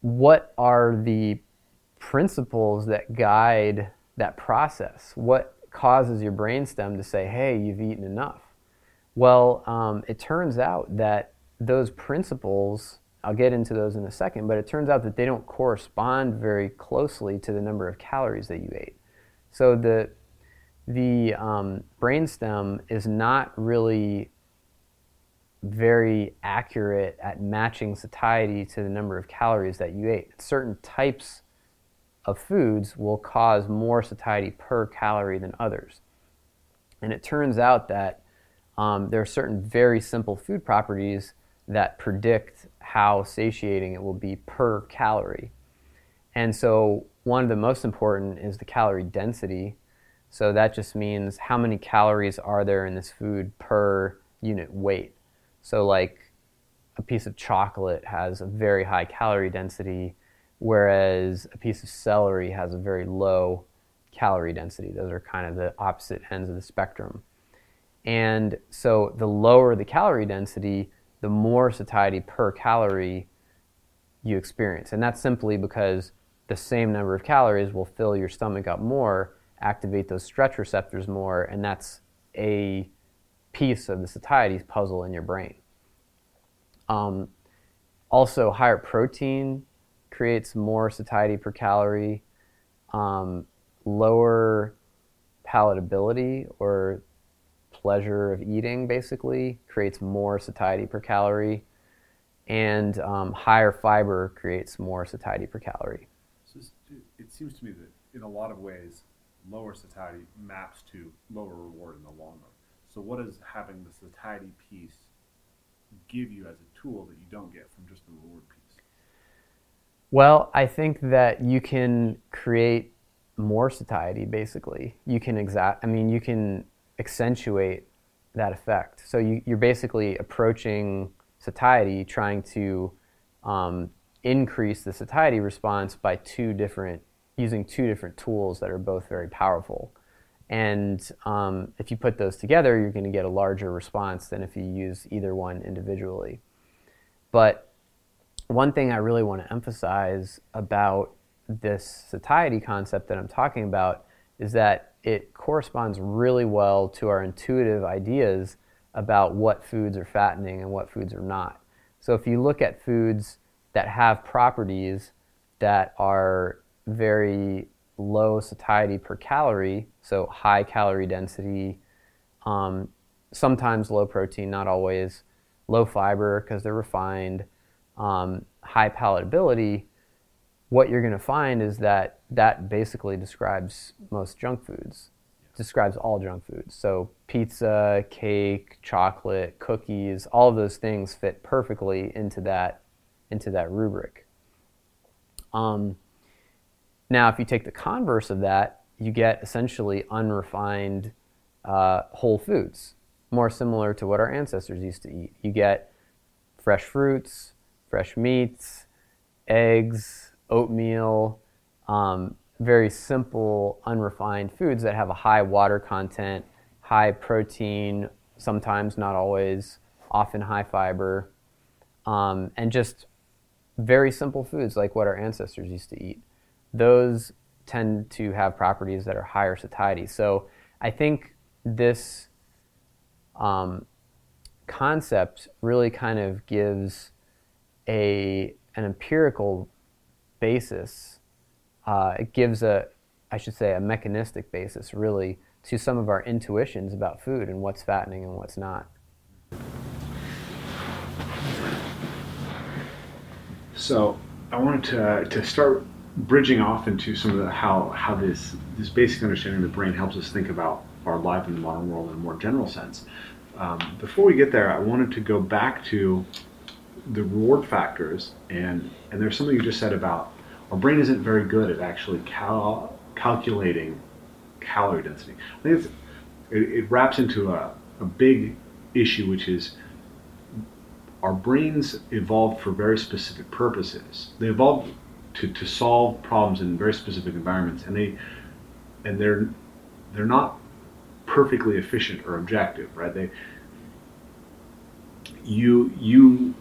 what are the principles that guide that process? What causes your brainstem to say, hey, you've eaten enough? Well, um, it turns out that those principles, I'll get into those in a second, but it turns out that they don't correspond very closely to the number of calories that you ate. So the, the um, brainstem is not really very accurate at matching satiety to the number of calories that you ate. Certain types of foods will cause more satiety per calorie than others. And it turns out that um, there are certain very simple food properties that predict how satiating it will be per calorie. And so, one of the most important is the calorie density. So, that just means how many calories are there in this food per unit weight. So, like a piece of chocolate has a very high calorie density whereas a piece of celery has a very low calorie density. Those are kind of the opposite ends of the spectrum. And so the lower the calorie density, the more satiety per calorie you experience. And that's simply because the same number of calories will fill your stomach up more, activate those stretch receptors more, and that's a piece of the satiety puzzle in your brain. Um, also, higher protein creates more satiety per calorie, um, lower palatability or pleasure of eating basically creates more satiety per calorie, and um, higher fiber creates more satiety per calorie. So it seems to me that in a lot of ways, lower satiety maps to lower reward in the long run. So, what does having the satiety piece give you as a tool that you don't get from just the reward piece? Well, I think that you can create more satiety. Basically, you can exact. I mean, you can accentuate that effect. So you, are basically approaching satiety, trying to um, increase the satiety response by two different using two different tools that are both very powerful. And um, if you put those together, you're going to get a larger response than if you use either one individually. But one thing I really want to emphasize about this satiety concept that I'm talking about is that it corresponds really well to our intuitive ideas about what foods are fattening and what foods are not. So if you look at foods that have properties that are very low satiety per calorie, so high calorie density, um, sometimes low protein, not always, low fiber because they're refined, um, high palatability, what you're going to find is that that basically describes most junk foods, describes all junk foods. So pizza, cake, chocolate, cookies, all of those things fit perfectly into that into that rubric. Um, now, if you take the converse of that, you get essentially unrefined uh, whole foods, more similar to what our ancestors used to eat. You get fresh fruits, fresh meats, eggs, oatmeal, um, very simple, unrefined foods that have a high water content, high protein, sometimes, not always, often high fiber, um, and just very simple foods like what our ancestors used to eat. Those tend to have properties that are higher satiety. So I think this um, concept really kind of gives a an empirical basis. Uh, it gives a, I should say, a mechanistic basis, really, to some of our intuitions about food and what's fattening and what's not. So I wanted to, to start bridging off into some of the how how this this basic understanding of the brain helps us think about our life in the modern world in a more general sense. Um, before we get there, I wanted to go back to the reward factors, and and there's something you just said about our brain isn't very good at actually cal- calculating calorie density. I think it, it wraps into a, a big issue, which is our brains evolved for very specific purposes. They evolved to, to solve problems in very specific environments, and they and they're they're not perfectly efficient or objective, right? They you you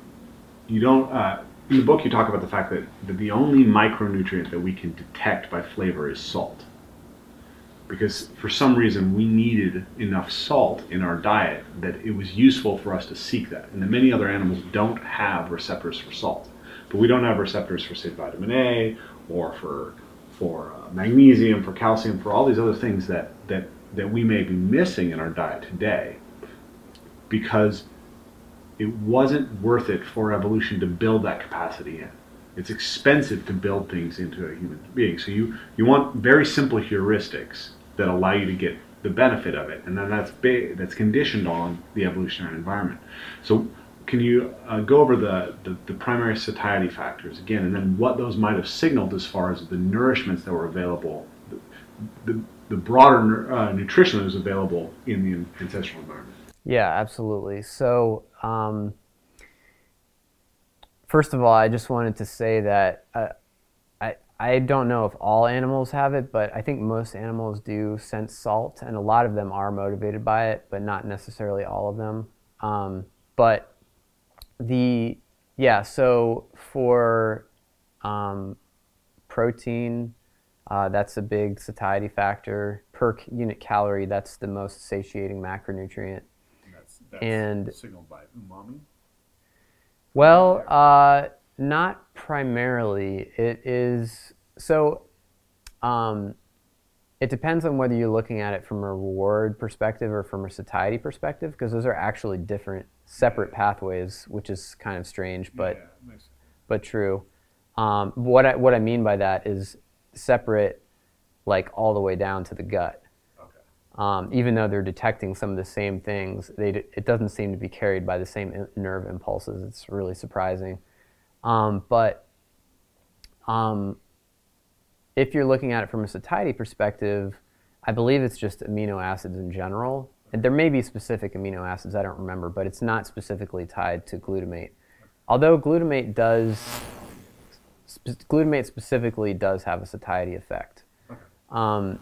you don't uh, in the book you talk about the fact that, that the only micronutrient that we can detect by flavor is salt. Because for some reason we needed enough salt in our diet that it was useful for us to seek that. And that many other animals don't have receptors for salt. But we don't have receptors for say vitamin a or for for uh, magnesium for calcium for all these other things that that that we may be missing in our diet today because it wasn't worth it for evolution to build that capacity in. It's expensive to build things into a human being. So you, you want very simple heuristics that allow you to get the benefit of it, and then that's ba- that's conditioned on the evolutionary environment. So can you uh, go over the, the, the, primary satiety factors again, and then what those might have signaled as far as the nourishments that were available, the, the, the broader uh, nutrition that was available in the ancestral environment? Yeah, absolutely. So, um, first of all, I just wanted to say that uh, I I don't know if all animals have it, but I think most animals do sense salt, and a lot of them are motivated by it, but not necessarily all of them. Um, but the yeah, so for um, protein, uh, that's a big satiety factor per unit calorie. That's the most satiating macronutrient. That's and signaled by umami. Well, uh, not primarily. It is so. Um, it depends on whether you're looking at it from a reward perspective or from a satiety perspective, because those are actually different, separate pathways, which is kind of strange, but yeah, but true. Um, what I what I mean by that is separate, like all the way down to the gut. Um, even though they're detecting some of the same things, they, it doesn't seem to be carried by the same nerve impulses. It's really surprising. Um, but um, if you're looking at it from a satiety perspective, I believe it's just amino acids in general. And there may be specific amino acids, I don't remember, but it's not specifically tied to glutamate. Although glutamate does, sp- glutamate specifically does have a satiety effect. Um,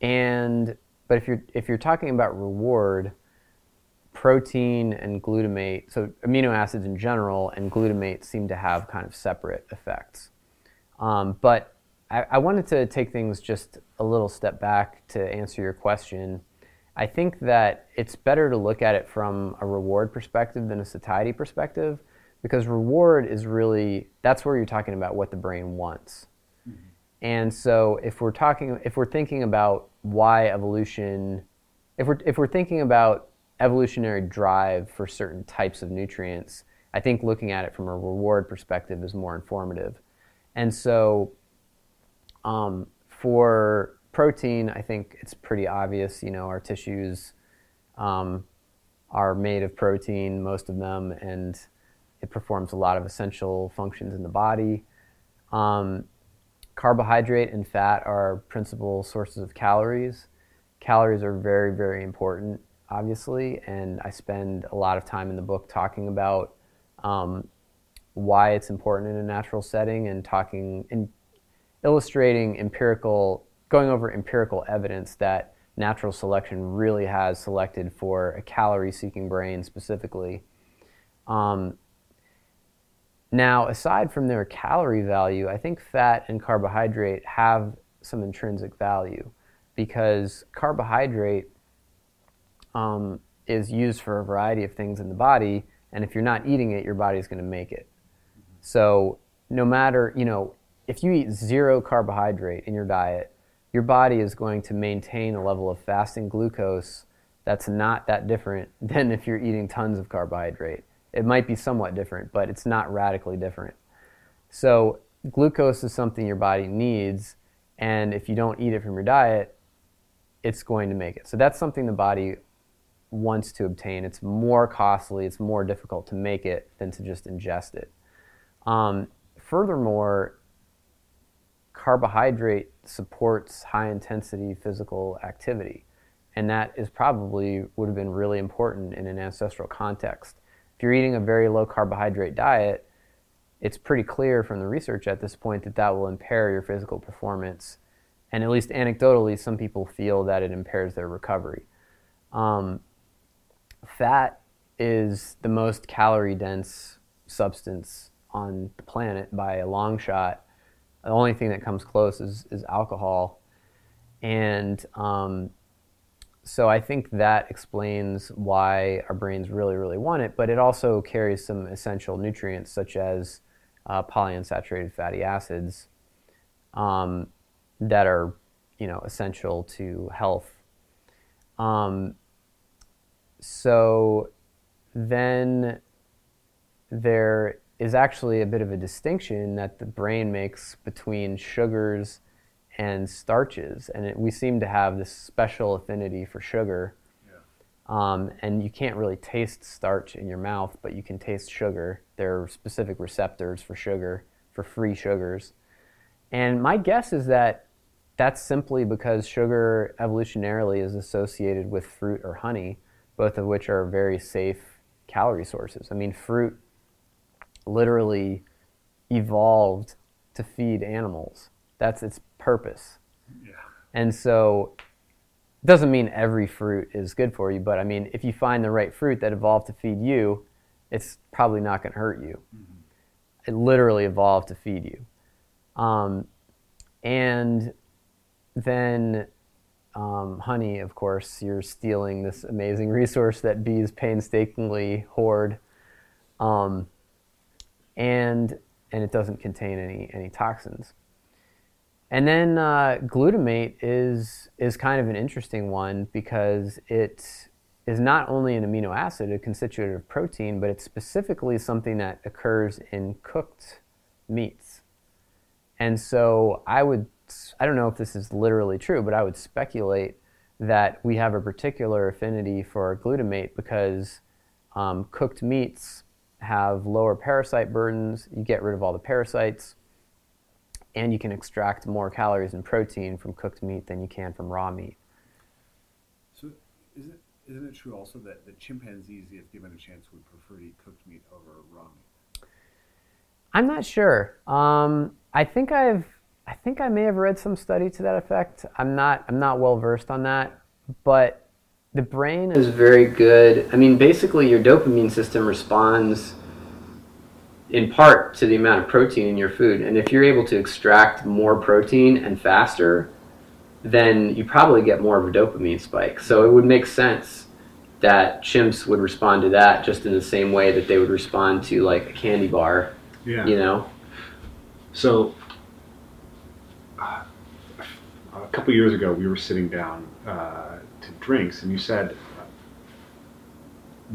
and but if you're if you're talking about reward, protein and glutamate, so amino acids in general and glutamate seem to have kind of separate effects. Um, but I, I wanted to take things just a little step back to answer your question. I think that it's better to look at it from a reward perspective than a satiety perspective because reward is really that's where you're talking about what the brain wants. Mm-hmm. And so if we're talking if we're thinking about why evolution, if we're, if we're thinking about evolutionary drive for certain types of nutrients, I think looking at it from a reward perspective is more informative. And so um, for protein, I think it's pretty obvious, you know, our tissues um, are made of protein, most of them, and it performs a lot of essential functions in the body. Um, carbohydrate and fat are principal sources of calories. Calories are very, very important, obviously, and I spend a lot of time in the book talking about um, why it's important in a natural setting and talking and illustrating empirical, going over empirical evidence that natural selection really has selected for a calorie seeking brain specifically. Um, now, aside from their calorie value, I think fat and carbohydrate have some intrinsic value because carbohydrate um, is used for a variety of things in the body, and if you're not eating it, your body's going to make it. So no matter, you know, if you eat zero carbohydrate in your diet, your body is going to maintain a level of fasting glucose that's not that different than if you're eating tons of carbohydrate. It might be somewhat different, but it's not radically different. So glucose is something your body needs, and if you don't eat it from your diet, it's going to make it. So that's something the body wants to obtain. It's more costly, it's more difficult to make it than to just ingest it. Um, furthermore, carbohydrate supports high intensity physical activity. And that is probably would have been really important in an ancestral context. If you're eating a very low carbohydrate diet, it's pretty clear from the research at this point that that will impair your physical performance. And at least anecdotally, some people feel that it impairs their recovery. Um, fat is the most calorie dense substance on the planet by a long shot. The only thing that comes close is, is alcohol. And um, so I think that explains why our brains really, really want it, but it also carries some essential nutrients such as uh, polyunsaturated fatty acids um, that are, you know, essential to health. Um, so then there is actually a bit of a distinction that the brain makes between sugars and starches, and it, we seem to have this special affinity for sugar. Um, and you can't really taste starch in your mouth, but you can taste sugar. There are specific receptors for sugar, for free sugars. And my guess is that that's simply because sugar evolutionarily is associated with fruit or honey, both of which are very safe calorie sources. I mean, fruit literally evolved to feed animals. That's its purpose. Yeah. And so it doesn't mean every fruit is good for you, but I mean, if you find the right fruit that evolved to feed you, it's probably not going to hurt you. Mm-hmm. It literally evolved to feed you. Um, and then um, honey, of course, you're stealing this amazing resource that bees painstakingly hoard. Um, and and it doesn't contain any any toxins. And then uh, glutamate is is kind of an interesting one because it is not only an amino acid, a constituent of protein, but it's specifically something that occurs in cooked meats. And so I would I don't know if this is literally true, but I would speculate that we have a particular affinity for glutamate because um, cooked meats have lower parasite burdens. You get rid of all the parasites, and you can extract more calories and protein from cooked meat than you can from raw meat. So, isn't it, isn't it true also that the chimpanzees, if given a chance, would prefer to eat cooked meat over raw meat? I'm not sure. Um, I think I've I think I may have read some study to that effect. I'm not I'm not well versed on that, but the brain is very good. I mean, basically your dopamine system responds in part to the amount of protein in your food. And if you're able to extract more protein and faster, then you probably get more of a dopamine spike. So it would make sense that chimps would respond to that just in the same way that they would respond to like a candy bar. Yeah. You know? So a couple years ago, we were sitting down uh, to drinks, and you said uh,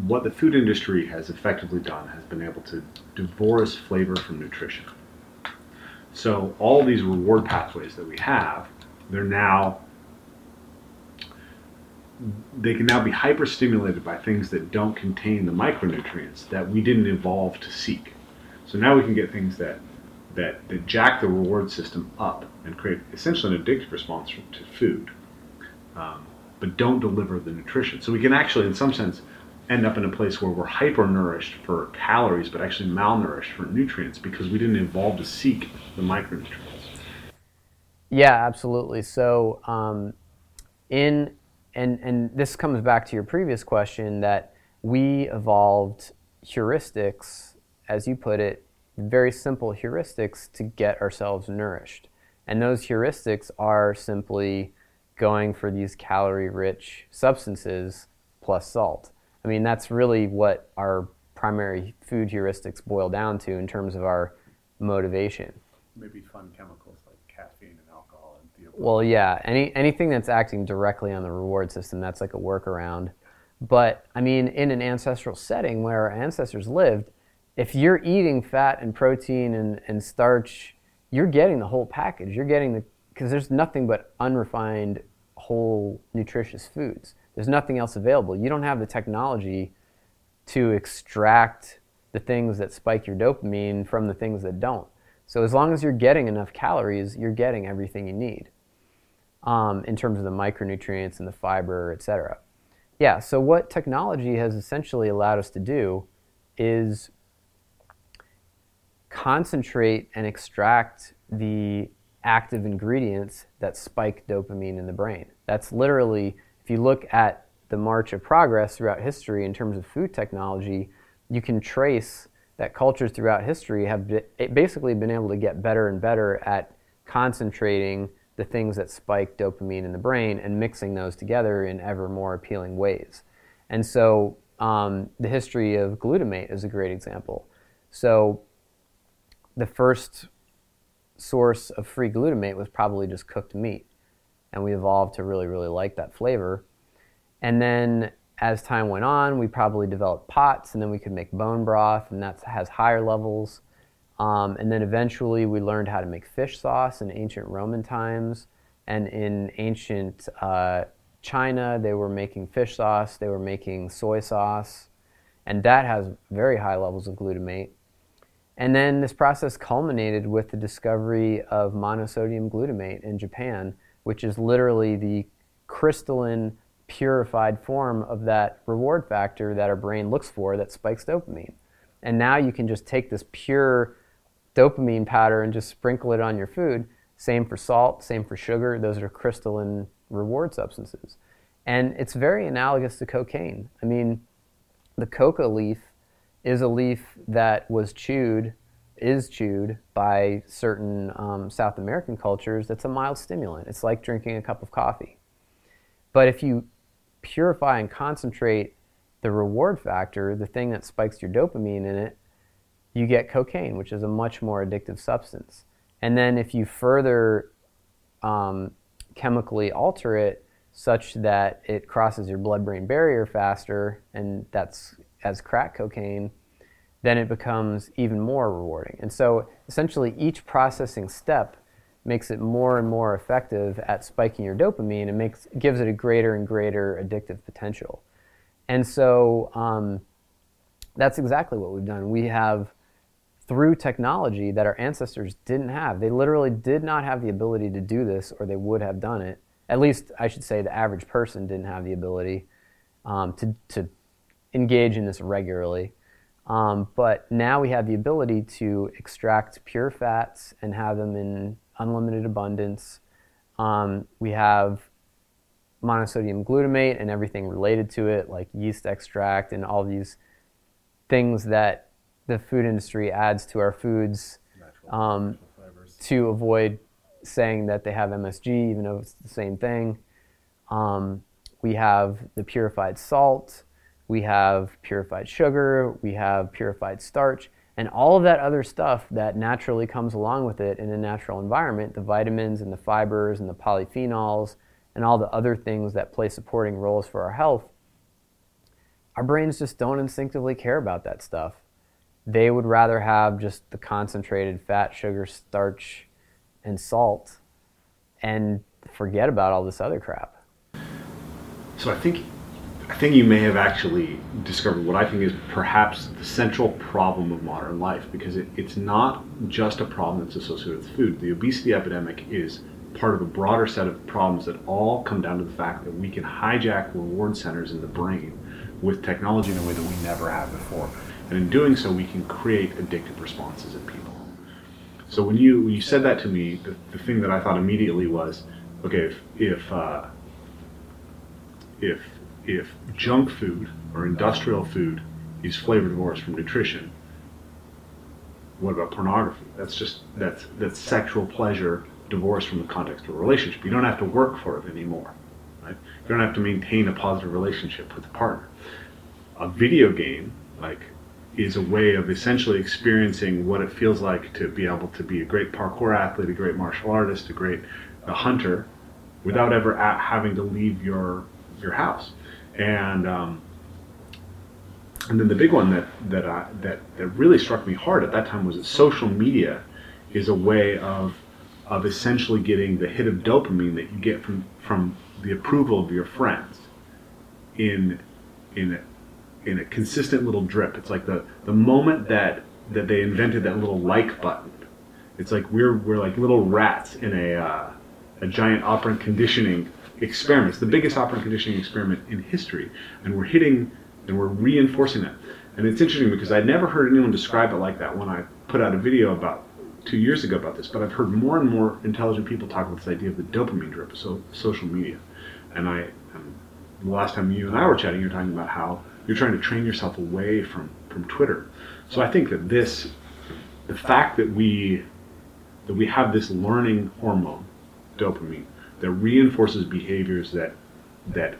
what the food industry has effectively done has been able to divorce flavor from nutrition. So all these reward pathways that we have, they're now they can now be hyperstimulated by things that don't contain the micronutrients that we didn't evolve to seek. So now we can get things that that, that jack the reward system up and create essentially an addictive response to food, um, but don't deliver the nutrition. So we can actually, in some sense, end up in a place where we're hyper-nourished for calories, but actually malnourished for nutrients because we didn't evolve to seek the micronutrients. Yeah, absolutely. So, um, in and and this comes back to your previous question that we evolved heuristics, as you put it, very simple heuristics to get ourselves nourished. And those heuristics are simply going for these calorie rich substances plus salt. I mean, that's really what our primary food heuristics boil down to in terms of our motivation. Maybe fun chemicals like caffeine and alcohol and theobromine. Well, yeah, any anything that's acting directly on the reward system, that's like a workaround. But I mean, in an ancestral setting where our ancestors lived, if you're eating fat and protein and, and starch, you're getting the whole package. You're getting the because there's nothing but unrefined, whole, nutritious foods. There's nothing else available. You don't have the technology to extract the things that spike your dopamine from the things that don't. So as long as you're getting enough calories, you're getting everything you need um, in terms of the micronutrients and the fiber, et cetera. Yeah, so what technology has essentially allowed us to do is concentrate and extract the active ingredients that spike dopamine in the brain. That's literally, if you look at the march of progress throughout history in terms of food technology, you can trace that cultures throughout history have basically been able to get better and better at concentrating the things that spike dopamine in the brain and mixing those together in ever more appealing ways. And so um, the history of glutamate is a great example. So the first source of free glutamate was probably just cooked meat. And we evolved to really, really like that flavor. And then as time went on, we probably developed pots, and then we could make bone broth, and that has higher levels. Um, and then eventually we learned how to make fish sauce in ancient Roman times. And in ancient uh, China, they were making fish sauce, they were making soy sauce, and that has very high levels of glutamate. And then this process culminated with the discovery of monosodium glutamate in Japan, which is literally the crystalline, purified form of that reward factor that our brain looks for that spikes dopamine. And now you can just take this pure dopamine powder and just sprinkle it on your food. Same for salt, same for sugar. Those are crystalline reward substances. And it's very analogous to cocaine. I mean, the coca leaf is a leaf that was chewed, is chewed by certain um, South American cultures. That's a mild stimulant. It's like drinking a cup of coffee. But if you purify and concentrate the reward factor, the thing that spikes your dopamine in it, you get cocaine, which is a much more addictive substance. And then if you further um, chemically alter it such that it crosses your blood brain barrier faster, and that's as crack cocaine, then it becomes even more rewarding. And so essentially, each processing step makes it more and more effective at spiking your dopamine and makes, gives it a greater and greater addictive potential. And so um, that's exactly what we've done. We have, through technology that our ancestors didn't have, they literally did not have the ability to do this or they would have done it. At least, I should say, the average person didn't have the ability um, to, to engage in this regularly. Um, but now we have the ability to extract pure fats and have them in unlimited abundance. Um, we have monosodium glutamate and everything related to it, like yeast extract and all these things that the food industry adds to our foods um, to avoid saying that they have MSG, even though it's the same thing. Um, we have the purified salt we have purified sugar, we have purified starch, and all of that other stuff that naturally comes along with it in a natural environment the vitamins and the fibers and the polyphenols and all the other things that play supporting roles for our health. Our brains just don't instinctively care about that stuff. They would rather have just the concentrated fat, sugar, starch, and salt and forget about all this other crap. So I think I think you may have actually discovered what I think is perhaps the central problem of modern life because it, it's not just a problem that's associated with food. The obesity epidemic is part of a broader set of problems that all come down to the fact that we can hijack reward centers in the brain with technology in a way that we never have before. And in doing so, we can create addictive responses in people. So when you when you said that to me, the, the thing that I thought immediately was, okay, if if uh, if if junk food or industrial food is flavor divorced from nutrition, what about pornography? That's just that's that's sexual pleasure divorced from the context of a relationship. You don't have to work for it anymore. Right? You don't have to maintain a positive relationship with a partner. a video game like is a way of essentially experiencing what it feels like to be able to be a great parkour athlete, a great martial artist, a great a hunter, without ever having to leave your your house. And um, and then the big one that that I, that that really struck me hard at that time was that social media is a way of of essentially getting the hit of dopamine that you get from from the approval of your friends in in a, in a consistent little drip. It's like the the moment that that they invented that little like button. It's like we're we're like little rats in a uh, a giant operant conditioning experiment. It's the biggest operant conditioning experiment in history, and we're hitting and we're reinforcing that. And it's interesting because I'd never heard anyone describe it like that when I put out a video about two years ago about this, but I've heard more and more intelligent people talk about this idea of the dopamine drip of so, social media. And I, um, the last time you and I were chatting, you were talking about how you're trying to train yourself away from, from Twitter. So I think that this, the fact that we, that we have this learning hormone, dopamine, that reinforces behaviors that, that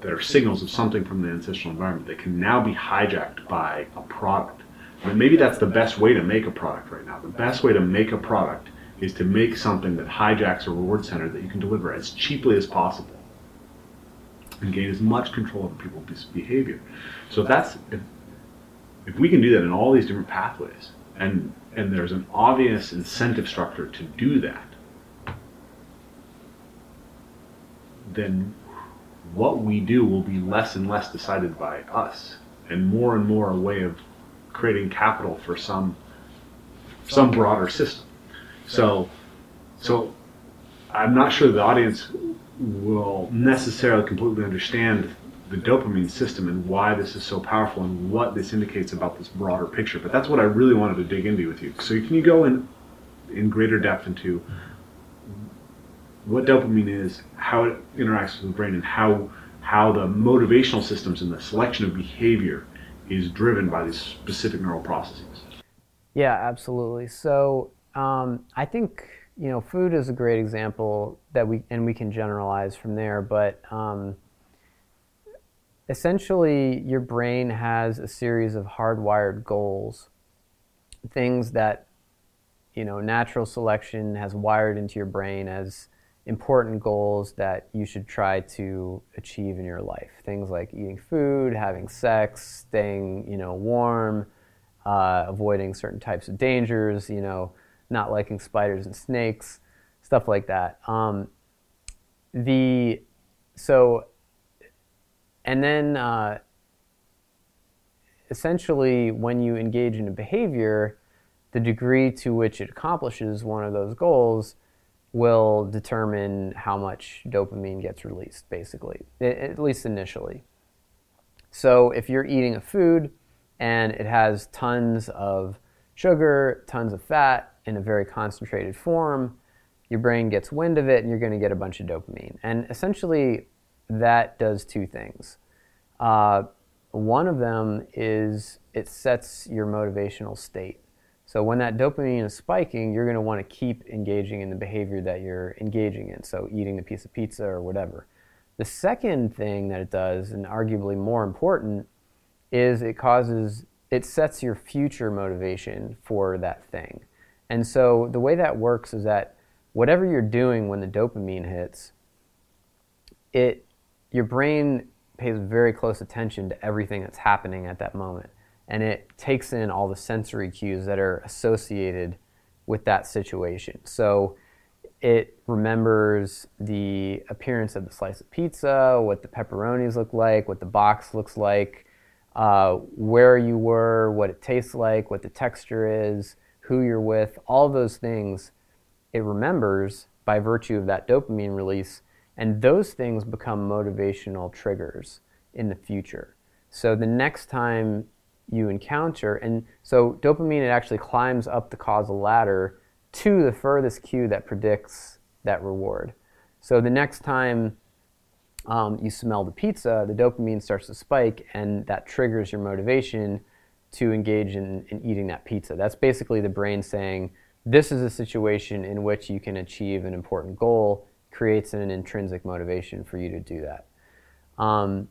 that are signals of something from the ancestral environment that can now be hijacked by a product. And maybe that's the best way to make a product right now. The best way to make a product is to make something that hijacks a reward center that you can deliver as cheaply as possible and gain as much control over people's behavior. So that's if, if we can do that in all these different pathways and and there's an obvious incentive structure to do that, then what we do will be less and less decided by us and more and more a way of creating capital for some some broader system. So so I'm not sure the audience will necessarily completely understand the dopamine system and why this is so powerful and what this indicates about this broader picture. But that's what I really wanted to dig into with you. So can you go in in greater depth into what dopamine is, how it interacts with the brain, and how how the motivational systems and the selection of behavior is driven by these specific neural processes. Yeah, absolutely. So um, I think you know food is a great example that we and we can generalize from there, but um, essentially your brain has a series of hardwired goals, things that you know natural selection has wired into your brain as important goals that you should try to achieve in your life. Things like eating food, having sex, staying, you know, warm, uh, avoiding certain types of dangers, you know, not liking spiders and snakes, stuff like that. Um, the so, and then uh, essentially, when you engage in a behavior, the degree to which it accomplishes one of those goals will determine how much dopamine gets released, basically, at least initially. So if you're eating a food and it has tons of sugar, tons of fat in a very concentrated form, your brain gets wind of it and you're going to get a bunch of dopamine. And essentially, that does two things. Uh, one of them is it sets your motivational state. So when that dopamine is spiking, you're going to want to keep engaging in the behavior that you're engaging in. So eating the piece of pizza or whatever. The second thing that it does, and arguably more important, is it causes it sets your future motivation for that thing. And so the way that works is that whatever you're doing when the dopamine hits, it your brain pays very close attention to everything that's happening at that moment and it takes in all the sensory cues that are associated with that situation. So it remembers the appearance of the slice of pizza, what the pepperonis look like, what the box looks like, uh, where you were, what it tastes like, what the texture is, who you're with, all those things it remembers by virtue of that dopamine release, and those things become motivational triggers in the future. So the next time you encounter. And so dopamine, it actually climbs up the causal ladder to the furthest cue that predicts that reward. So the next time um, you smell the pizza, the dopamine starts to spike, and that triggers your motivation to engage in, in eating that pizza. That's basically the brain saying, this is a situation in which you can achieve an important goal, creates an intrinsic motivation for you to do that. Um,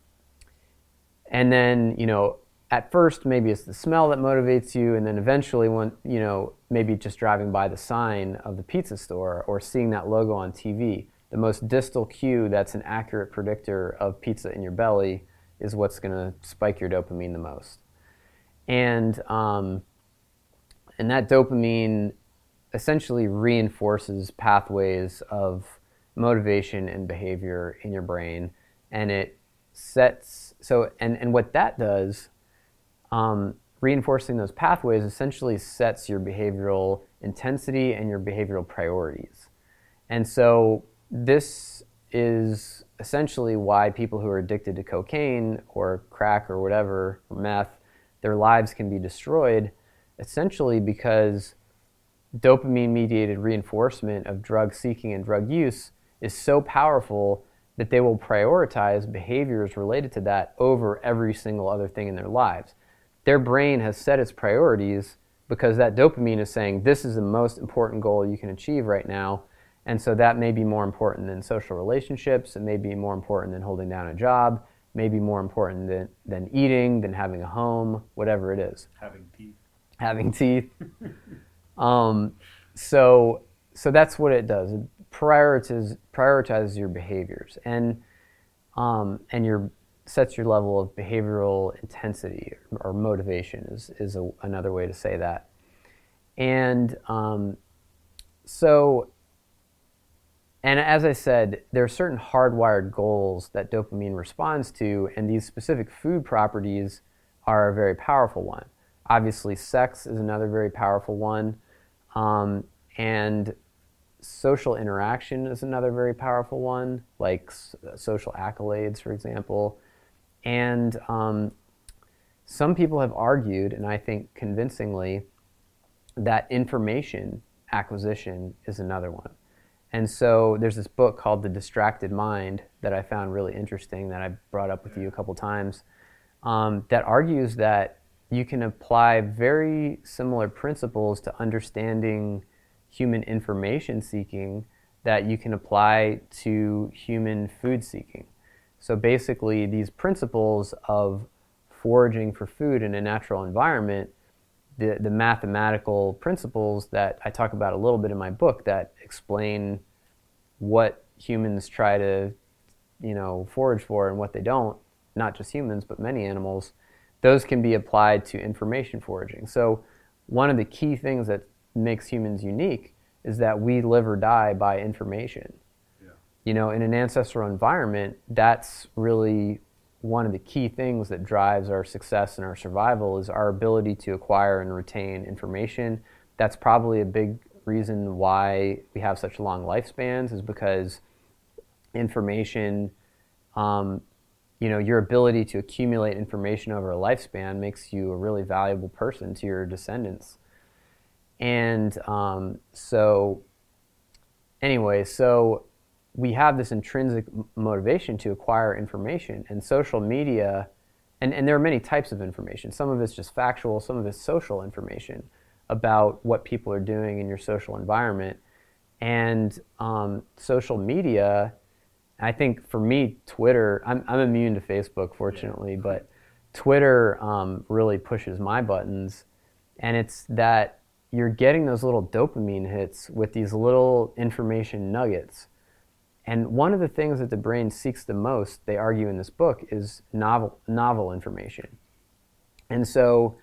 and then you know at first maybe it's the smell that motivates you and then eventually when you know maybe just driving by the sign of the pizza store or seeing that logo on tv the most distal cue that's an accurate predictor of pizza in your belly is what's going to spike your dopamine the most. And um, and that dopamine essentially reinforces pathways of motivation and behavior in your brain and it sets so and, and what that does um, reinforcing those pathways essentially sets your behavioral intensity and your behavioral priorities. And so this is essentially why people who are addicted to cocaine or crack or whatever, or meth, their lives can be destroyed essentially because dopamine mediated reinforcement of drug seeking and drug use is so powerful that they will prioritize behaviors related to that over every single other thing in their lives their brain has set its priorities because that dopamine is saying this is the most important goal you can achieve right now. And so that may be more important than social relationships. It may be more important than holding down a job, maybe more important than, than eating, than having a home, whatever it is. Having teeth. Having teeth. um, so, so that's what it does. It prioritizes, prioritizes your behaviors and, um, and your sets your level of behavioral intensity or, motivation is, is a, another way to say that. And um, so, and as I said, there are certain hardwired goals that dopamine responds to, and these specific food properties are a very powerful one. Obviously, sex is another very powerful one, um, and social interaction is another very powerful one, like s- social accolades, for example. And um, some people have argued, and I think convincingly, that information acquisition is another one. And so there's this book called The Distracted Mind that I found really interesting that I brought up with you a couple times um, that argues that you can apply very similar principles to understanding human information seeking that you can apply to human food seeking. So basically, these principles of foraging for food in a natural environment, the, the mathematical principles that I talk about a little bit in my book that explain what humans try to, you know, forage for and what they don't, not just humans, but many animals, those can be applied to information foraging. So one of the key things that makes humans unique is that we live or die by information you know, in an ancestral environment, that's really one of the key things that drives our success and our survival is our ability to acquire and retain information. That's probably a big reason why we have such long lifespans is because information, um, you know, your ability to accumulate information over a lifespan makes you a really valuable person to your descendants. And um, so, anyway, so we have this intrinsic motivation to acquire information and social media and, and there are many types of information. Some of it's just factual some of it's social information about what people are doing in your social environment. And um, social media i think for me twitter i'm, I'm immune to facebook fortunately yeah. but twitter um, really pushes my buttons. And it's that you're getting those little dopamine hits with these little information nuggets and one of the things that the brain seeks the most, they argue in this book, is novel, novel information. And so,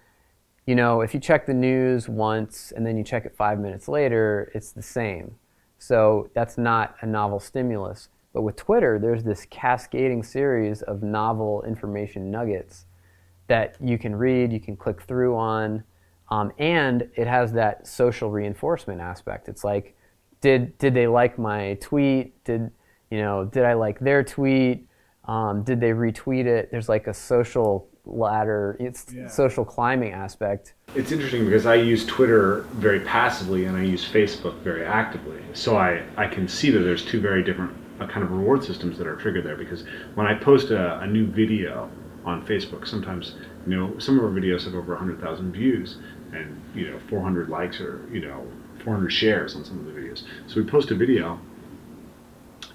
you know, if you check the news once and then you check it five minutes later, it's the same. So that's not a novel stimulus. But with Twitter, there's this cascading series of novel information nuggets that you can read, you can click through on, um, and it has that social reinforcement aspect. It's like, did did they like my tweet? Did you know, did I like their tweet? Um, did they retweet it? There's like a social ladder, it's yeah. social climbing aspect. It's interesting because I use Twitter very passively and I use Facebook very actively. So I, I can see that there's two very different uh, kind of reward systems that are triggered there because when I post a, a new video on Facebook, sometimes, you know, some of our videos have over 100,000 views and, you know, 400 likes or, you know, 400 shares on some of the videos. So we post a video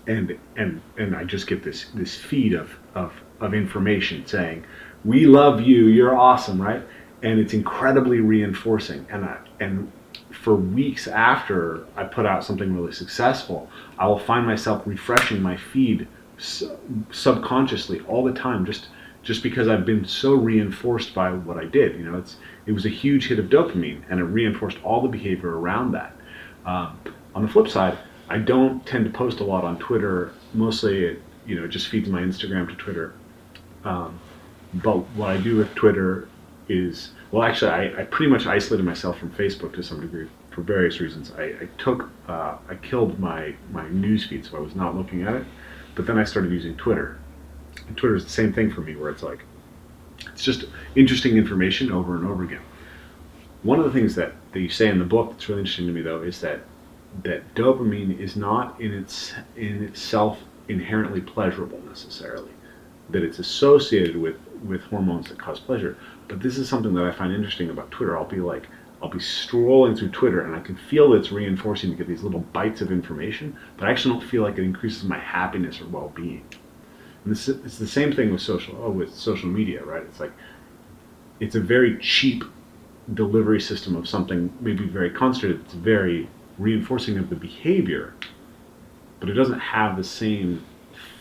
and and and I just get this this feed of of, of information saying, we love you, you're awesome, right? And it's incredibly reinforcing. And I, and for weeks after I put out something really successful, I will find myself refreshing my feed subconsciously all the time, just just because I've been so reinforced by what I did. You know, it's it was a huge hit of dopamine, and it reinforced all the behavior around that. Um, on the flip side, I don't tend to post a lot on Twitter. Mostly, it, you know, it just feeds my Instagram to Twitter. Um, but what I do with Twitter is, well, actually, I, I, pretty much isolated myself from Facebook to some degree for various reasons. I, I took, uh, I killed my my news feed, so I was not looking at it. But then I started using Twitter. And Twitter is the same thing for me, where it's like, it's just interesting information over and over again. One of the things that, that you say in the book that's really interesting to me, though, is that that dopamine is not in its in itself inherently pleasurable necessarily. That it's associated with with hormones that cause pleasure. But this is something that I find interesting about Twitter. I'll be like, I'll be strolling through Twitter and I can feel that it's reinforcing to get these little bites of information, but I actually don't feel like it increases my happiness or well-being. This, it's the same thing with social oh, with social media, right? It's like it's a very cheap delivery system of something maybe very concentrated. It's very reinforcing of the behavior, but it doesn't have the same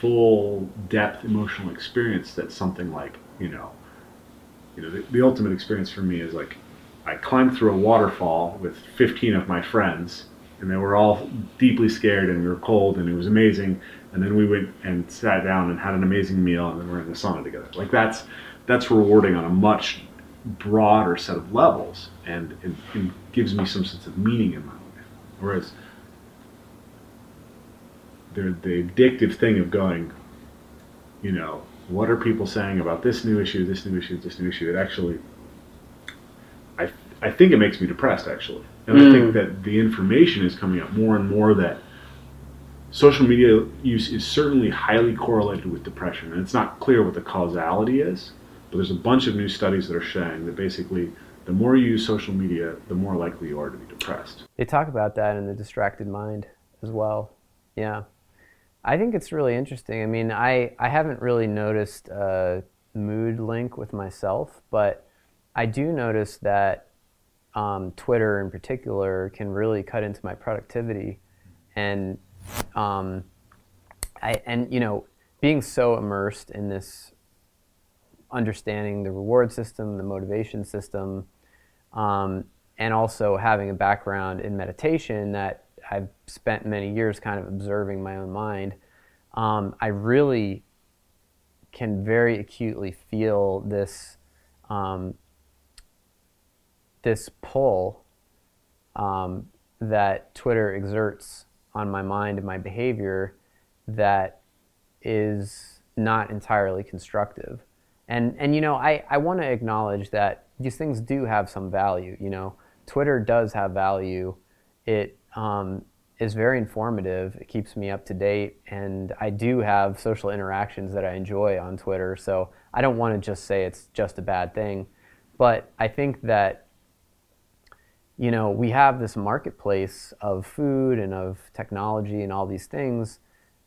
full depth emotional experience that something like you know you know the, the ultimate experience for me is like I climbed through a waterfall with 15 of my friends, and they were all deeply scared, and we were cold, and it was amazing. And then we went and sat down and had an amazing meal, and then we're in the sauna together. Like that's that's rewarding on a much broader set of levels, and it, it gives me some sense of meaning in my life. Whereas the the addictive thing of going, you know, what are people saying about this new issue, this new issue, this new issue? It actually I, I think it makes me depressed actually. And mm. I think hmm. that the information is coming up more and more that social media use is certainly highly correlated with depression. And it's not clear what the causality is, but there's a bunch of new studies that are showing that basically the more you use social media, the more likely you are to be depressed. They talk about that in the distracted mind as well. Yeah. I think it's really interesting. I mean, I, I haven't really noticed a mood link with myself, but I do notice that um, Twitter in particular can really cut into my productivity, and um, I and you know being so immersed in this understanding the reward system, the motivation system, um, and also having a background in meditation that I've spent many years kind of observing my own mind. Um, I really can very acutely feel this um, this pull um, that Twitter exerts on my mind and my behavior that is not entirely constructive. And, and you know, I, I want to acknowledge that these things do have some value. You know, Twitter does have value. It um, is very informative. It keeps me up to date, and I do have social interactions that I enjoy on Twitter. So I don't want to just say it's just a bad thing, but I think that you know, we have this marketplace of food and of technology and all these things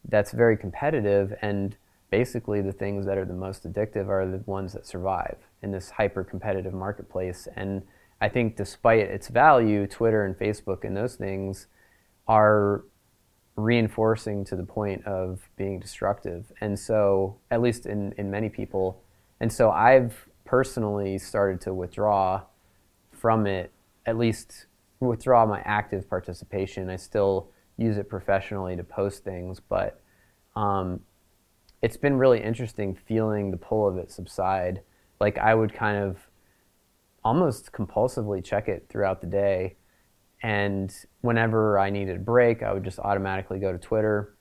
that's very competitive and basically the things that are the most addictive are the ones that survive in this hyper competitive marketplace and I think despite its value, Twitter and Facebook and those things are reinforcing to the point of being destructive. And so, at least in, in many people, and so I've personally started to withdraw from it at least withdraw my active participation. I still use it professionally to post things, but um, it's been really interesting feeling the pull of it subside. Like I would kind of almost compulsively check it throughout the day. And whenever I needed a break, I would just automatically go to Twitter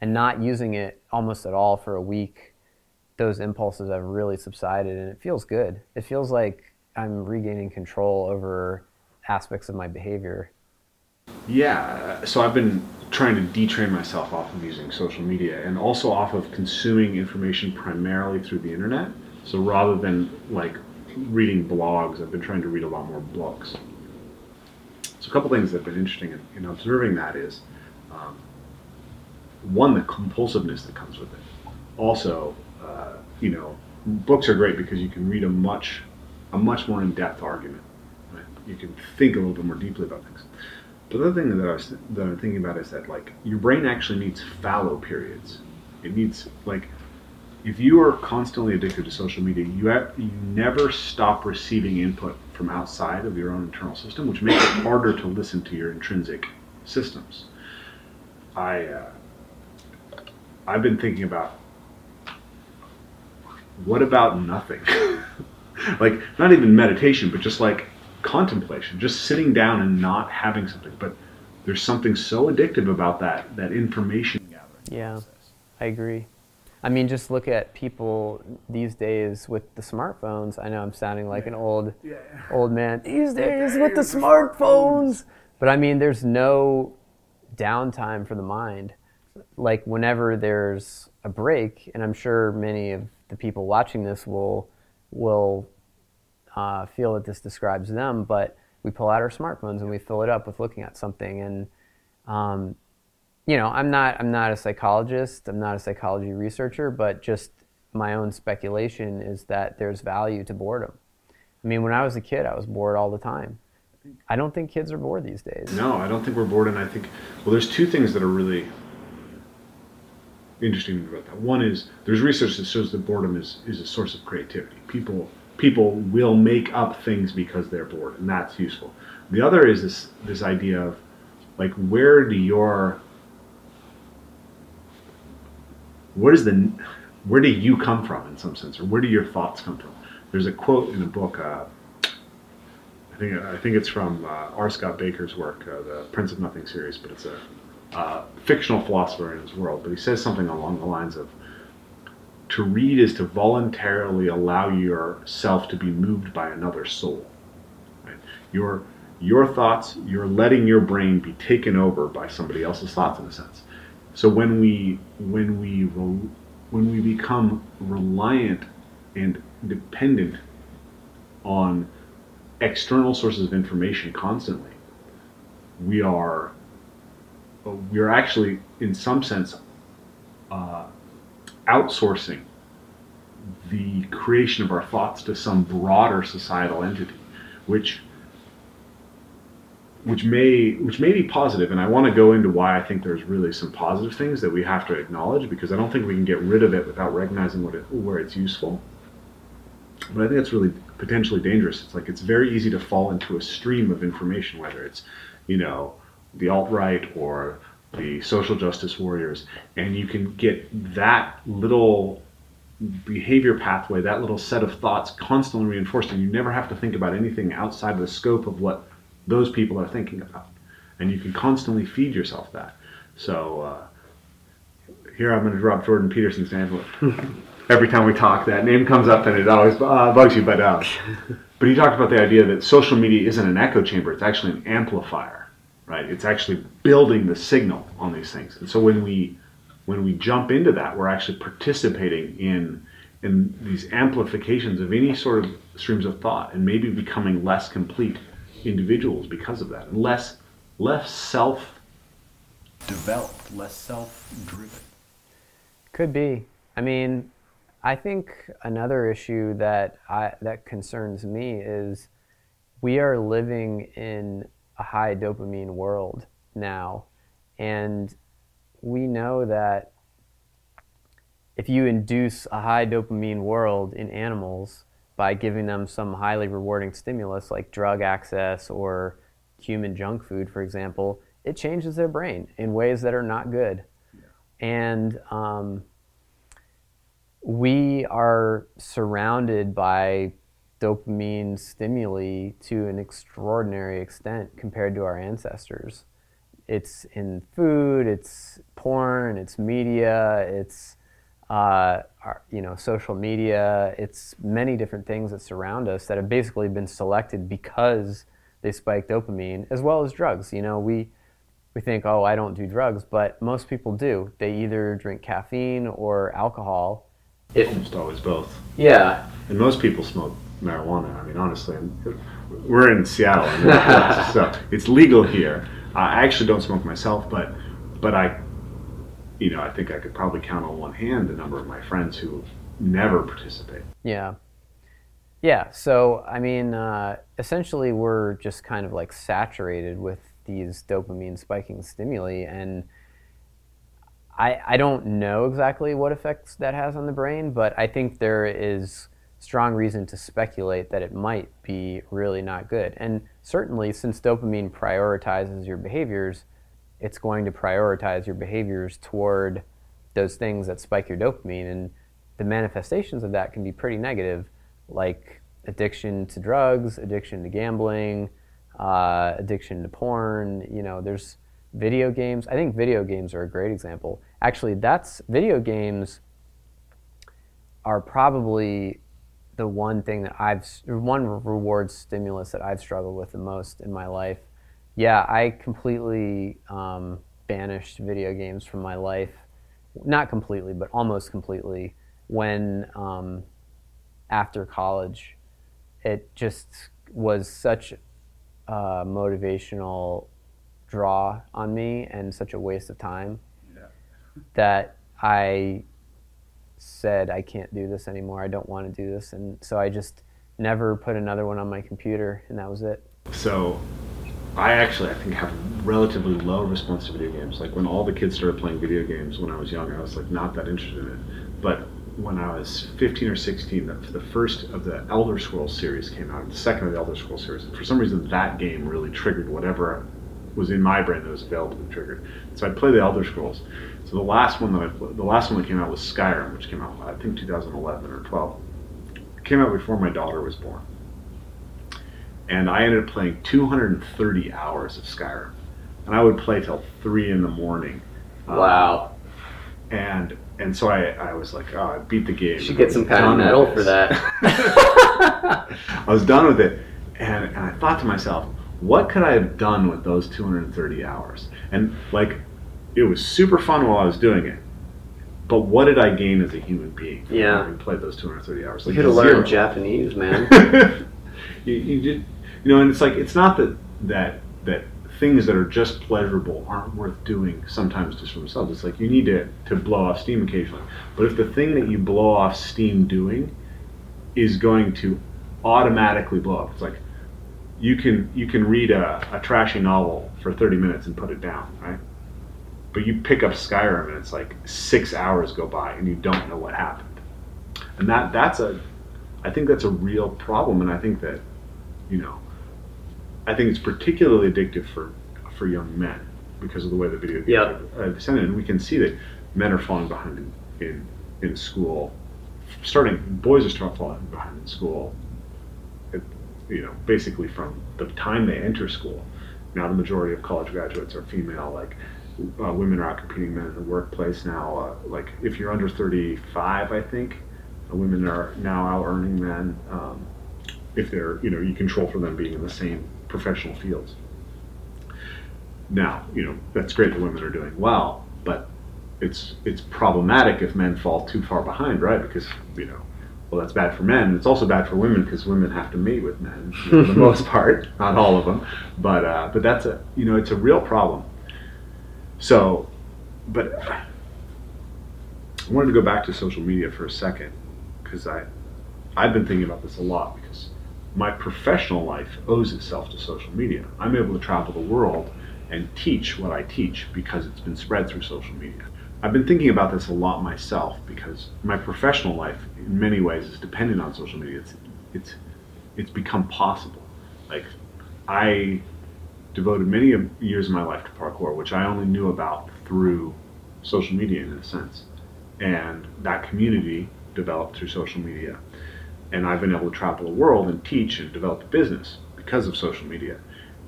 and not using it almost at all for a week. Those impulses have really subsided and it feels good. It feels like I'm regaining control over aspects of my behavior. Yeah, so I've been trying to detrain myself off of using social media and also off of consuming information primarily through the internet. So rather than like reading blogs, I've been trying to read a lot more books. So a couple things that have been interesting in, in observing that is, um, one, the compulsiveness that comes with it. Also, uh, you know, books are great because you can read a much a much more in-depth argument. Right? You can think a little bit more deeply about things. But the other thing that I was that I'm thinking about is that like your brain actually needs fallow periods. It needs like if you are constantly addicted to social media, you have, you never stop receiving input from outside of your own internal system, which makes it harder to listen to your intrinsic systems. I uh, I've been thinking about what about nothing? like not even meditation, but just like contemplation, just sitting down and not having something. But there's something so addictive about that that information gathering. Yeah, process. I agree. I mean, just look at people these days with the smartphones. I know I'm sounding like an old Yeah. old man these days with the the smartphones. But I mean, there's no downtime for the mind. Like whenever there's a break, and I'm sure many of the people watching this will will uh, feel that this describes them. But we pull out our smartphones and we fill it up with looking at something, and um, you know, I'm not I'm not a psychologist. I'm not a psychology researcher, but just my own speculation is that there's value to boredom. I mean, when I was a kid, I was bored all the time. I don't think kids are bored these days. No, I don't think we're bored, and I think well, there's two things that are really interesting about that. One is there's research that shows that boredom is is a source of creativity. People people will make up things because they're bored, and that's useful. The other is this this idea of like where do your what is the where do you come from in some sense, or where do your thoughts come from? There's a quote in a book. Uh, I think I think it's from uh, R. Scott Bakker's work, uh, the Prince of Nothing series, but it's a uh, fictional philosopher in his world. But he says something along the lines of, "To read is to voluntarily allow yourself to be moved by another soul. Right? Your your thoughts, you're letting your brain be taken over by somebody else's thoughts in a sense. So when we when we when we become reliant and dependent on external sources of information constantly, we are we are actually, in some sense, uh, outsourcing the creation of our thoughts to some broader societal entity, which which may which may be positive, and I want to go into why I think there's really some positive things that we have to acknowledge because I don't think we can get rid of it without recognizing what it, where it's useful. But I think it's really potentially dangerous. It's like it's very easy to fall into a stream of information, whether it's you know the alt right or the social justice warriors, and you can get that little behavior pathway, that little set of thoughts constantly reinforced, and you never have to think about anything outside of the scope of what those people are thinking about. And you can constantly feed yourself that. So uh, here I'm going to drop Jordan Peterson's name. Every time we talk, that name comes up and it always uh, bugs you. But, uh, but he talked about the idea that social media isn't an echo chamber, it's actually an amplifier, right? It's actually building the signal on these things. And so when we, when we jump into that, we're actually participating in, in these amplifications of any sort of streams of thought and maybe becoming less complete individuals because of that, and less less self developed, less self driven. Could be. I mean, I think another issue that I, that concerns me is we are living in a high dopamine world now, and we know that if you induce a high dopamine world in animals by giving them some highly rewarding stimulus like drug access or human junk food, for example, it changes their brain in ways that are not good. And um, we are surrounded by dopamine stimuli to an extraordinary extent compared to our ancestors. It's in food, it's porn, it's media, it's uh, our, you know social media. It's many different things that surround us that have basically been selected because they spike dopamine, as well as drugs. You know, we we think, oh, I don't do drugs, but most people do. They either drink caffeine or alcohol. If almost always both. Yeah, And most people smoke marijuana. I mean, honestly, we're in Seattle, so it's legal here. I actually don't smoke myself, but but I, you know, I think I could probably count on one hand the number of my friends who never participate. Yeah. Yeah. So, I mean, uh, essentially, we're just kind of like saturated with these dopamine spiking stimuli. And I, I don't know exactly what effects that has on the brain, but I think there is strong reason to speculate that it might be really not good. And certainly, since dopamine prioritizes your behaviors, it's going to prioritize your behaviors toward those things that spike your dopamine. And the manifestations of that can be pretty negative, like addiction to drugs, addiction to gambling, uh, addiction to porn. You know, there's video games. I think video games are a great example. Actually, that's video games are probably the one thing that I've one reward stimulus that I've struggled with the most in my life. Yeah, I completely um, banished video games from my life. Not completely, but almost completely. When um, after college, it just was such a motivational draw on me and such a waste of time Yeah. that I said I can't do this anymore. I don't want to do this, and so I just never put another one on my computer, and that was it. So, I actually I think have relatively low response to video games. Like when all the kids started playing video games when I was young, I was like not that interested in it. But when I was 15 or 16, the, the first of the Elder Scrolls series came out, the second of the Elder Scrolls series. And for some reason, that game really triggered whatever was in my brain that was available to be triggered. So I'd play the Elder Scrolls. So the last one that I played, the last one that came out was Skyrim, which came out I think 2011 or 12. It came out before my daughter was born, and I ended up playing 230 hours of Skyrim, and I would play till three in the morning. Um, Wow. and and so I, I was like, oh, I beat the game. You should get some kind of medal for that. I was done with it, and, and I thought to myself, what could I have done with those 230 hours? And like, it was super fun while I was doing it, but what did I gain as a human being? Yeah. having played those 230 hours. You Like could have learned Japanese, man. you, you did, you know, and it's like it's not that that that things that are just pleasurable aren't worth doing sometimes just for themselves. It's like you need to to blow off steam occasionally. But if the thing that you blow off steam doing is going to automatically blow up, it's like you can you can read a, a trashy novel for 30 minutes and put it down, right? But you pick up Skyrim and it's like six hours go by and you don't know what happened. And that that's a I think that's a real problem, and I think that, you know, I think it's particularly addictive for for young men because of the way the video games Yep. are uh, descended, and we can see that men are falling behind in in, in school. Starting, boys are starting falling behind in school. It, you know, basically from the time they enter school. Now the majority of college graduates are female. Like uh, women are out competing men in the workplace now. Uh, like if you're under 35, I think uh, women are now out earning men um, if they're you know you control for them being in the same professional fields. Now you know that's great that women are doing well, but it's it's problematic if men fall too far behind, right? Because you know. Well, that's bad for men. It's also bad for women because women have to mate with men you know, for the most part, not all of them, but uh, but that's a you know it's a real problem. So, but I wanted to go back to social media for a second because I I've been thinking about this a lot because my professional life owes itself to social media. I'm able to travel the world and teach what I teach because it's been spread through social media. I've been thinking about this a lot myself because my professional life in many ways is dependent on social media. It's it's it's become possible. Like I devoted many years of my life to parkour, which I only knew about through social media in a sense. And that community developed through social media. And I've been able to travel the world and teach and develop a business because of social media.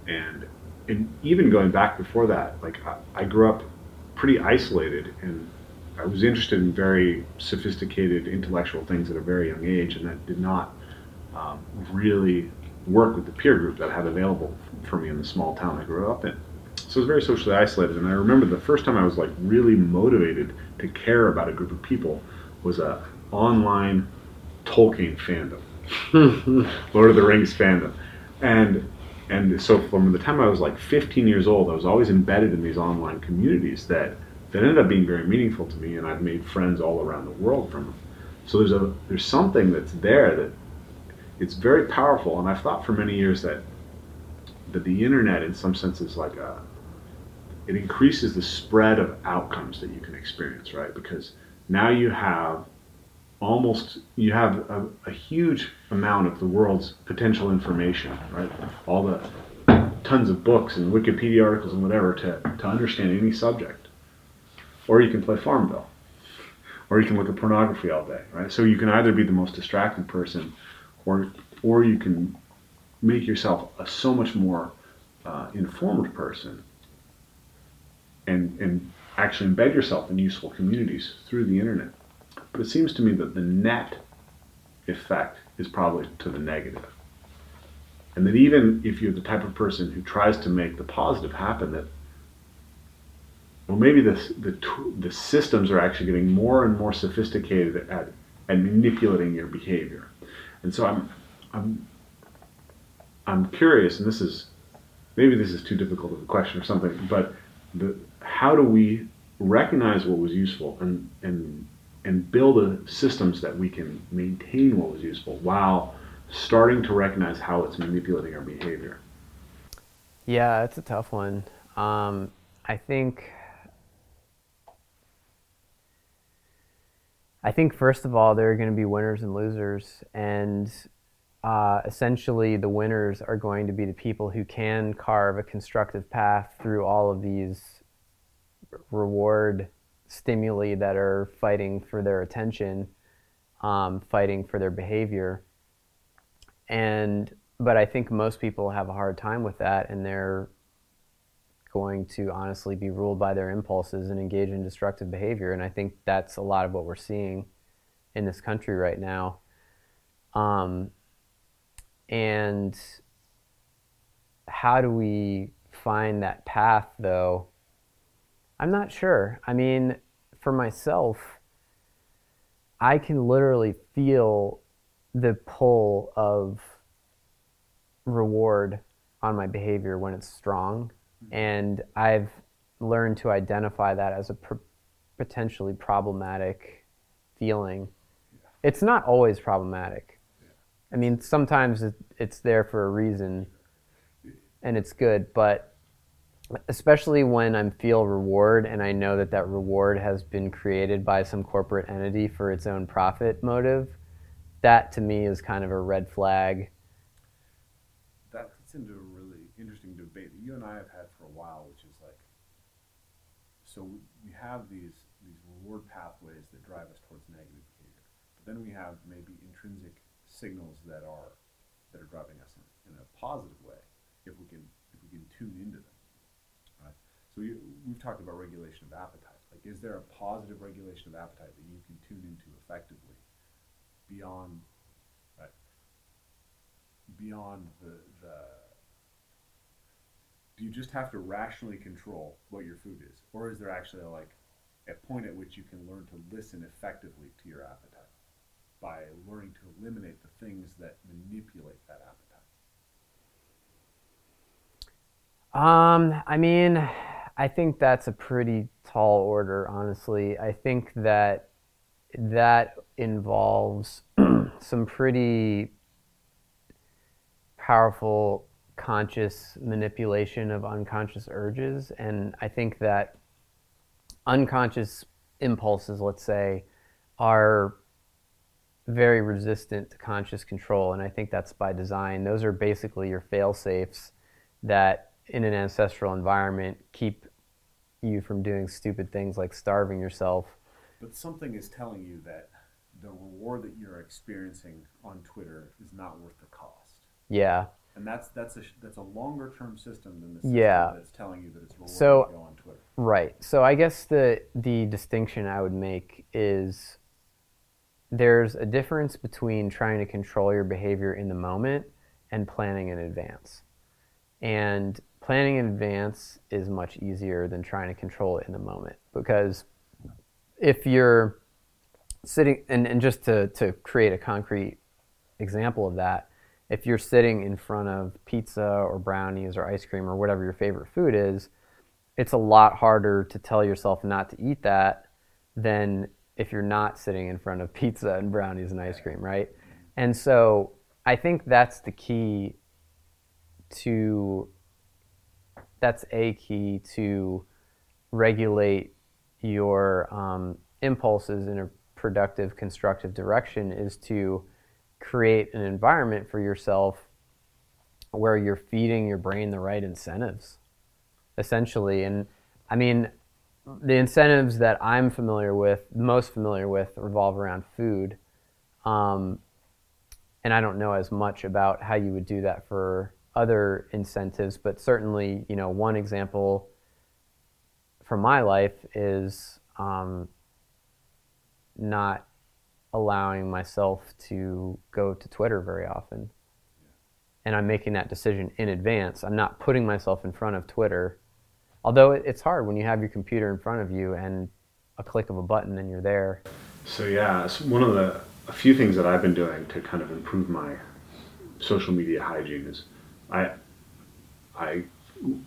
And and even going back before that, like I, I grew up pretty isolated and I was interested in very sophisticated intellectual things at a very young age, and that did not um, really work with the peer group that I had available for me in the small town I grew up in. So I was very socially isolated, and I remember the first time I was like really motivated to care about a group of people was a online Tolkien fandom. Lord of the Rings fandom, and and so from the time I was like 15 years old, I was always embedded in these online communities that that ended up being very meaningful to me, and I've made friends all around the world from them. So there's a there's something that's there that it's very powerful, and I've thought for many years that that the internet, in some sense, is like a it increases the spread of outcomes that you can experience, right? Because now you have almost you have a, a huge amount of the world's potential information, right? All the tons of books and Wikipedia articles and whatever to, to understand any subject. Or you can play Farmville. Or you can look at pornography all day, right? So you can either be the most distracted person or or you can make yourself a so much more uh, informed person and, and actually embed yourself in useful communities through the internet. But it seems to me that the net effect is probably to the negative. And that even if you're the type of person who tries to make the positive happen, that well, maybe the the, the systems are actually getting more and more sophisticated at, at manipulating your behavior. And so I'm I'm I'm curious, and this is maybe this is too difficult of a question or something, but the, how do we recognize what was useful and and and build a, systems that we can maintain what was useful while starting to recognize how it's manipulating our behavior? Yeah, it's a tough one. Um, I think. I think first of all, there are going to be winners and losers, and uh, essentially the winners are going to be the people who can carve a constructive path through all of these reward stimuli that are fighting for their attention, um, fighting for their behavior. And but I think most people have a hard time with that, and they're going to honestly be ruled by their impulses and engage in destructive behavior. And I think that's a lot of what we're seeing in this country right now. Um, and how do we find that path, though? I'm not sure. I mean, for myself, I can literally feel the pull of reward on my behavior when it's strong. And I've learned to identify that as a pr- potentially problematic feeling. It's not always problematic. I mean, sometimes it's there for a reason and it's good, but especially when I feel reward and I know that that reward has been created by some corporate entity for its own profit motive, that to me is kind of a red flag. That gets into a really interesting debate that you and I have had for a while, which is like, so we have these these reward pathways that drive us towards negative behavior, but then we have maybe intrinsic signals that are that are driving us in, in a positive way if we can if we can tune into them. So you, we've talked about regulation of appetite. Like, is there a positive regulation of appetite that you can tune into effectively beyond, right, beyond the, the do you just have to rationally control what your food is, or is there actually a, like a point at which you can learn to listen effectively to your appetite by learning to eliminate the things that manipulate that appetite? Um, I mean, I think that's a pretty tall order, honestly. I think that that involves some pretty powerful conscious manipulation of unconscious urges. And I think that unconscious impulses, let's say, are very resistant to conscious control. And I think that's by design. Those are basically your fail safes that in an ancestral environment keep you from doing stupid things like starving yourself. But something is telling you that the reward that you're experiencing on Twitter is not worth the cost. Yeah. And that's that's a that's a longer term system than the system yeah. that's telling you that it's reward so, to go on Twitter. Right. So I guess the the distinction I would make is there's a difference between trying to control your behavior in the moment and planning in advance. And planning in advance is much easier than trying to control it in the moment because if you're sitting and, and just to, to create a concrete example of that if you're sitting in front of pizza or brownies or ice cream or whatever your favorite food is it's a lot harder to tell yourself not to eat that than if you're not sitting in front of pizza and brownies and ice cream, right? And so I think that's the key to that's a key to regulate your um, impulses in a productive, constructive direction is to create an environment for yourself where you're feeding your brain the right incentives, essentially. And I mean, the incentives that I'm familiar with, most familiar with, revolve around food. Um, and I don't know as much about how you would do that for other incentives, but certainly, you know, one example from my life is um, not allowing myself to go to Twitter very often. And I'm making that decision in advance. I'm not putting myself in front of Twitter. Although it's hard when you have your computer in front of you and a click of a button and you're there. So yeah, so one of the a few things that I've been doing to kind of improve my social media hygiene is I I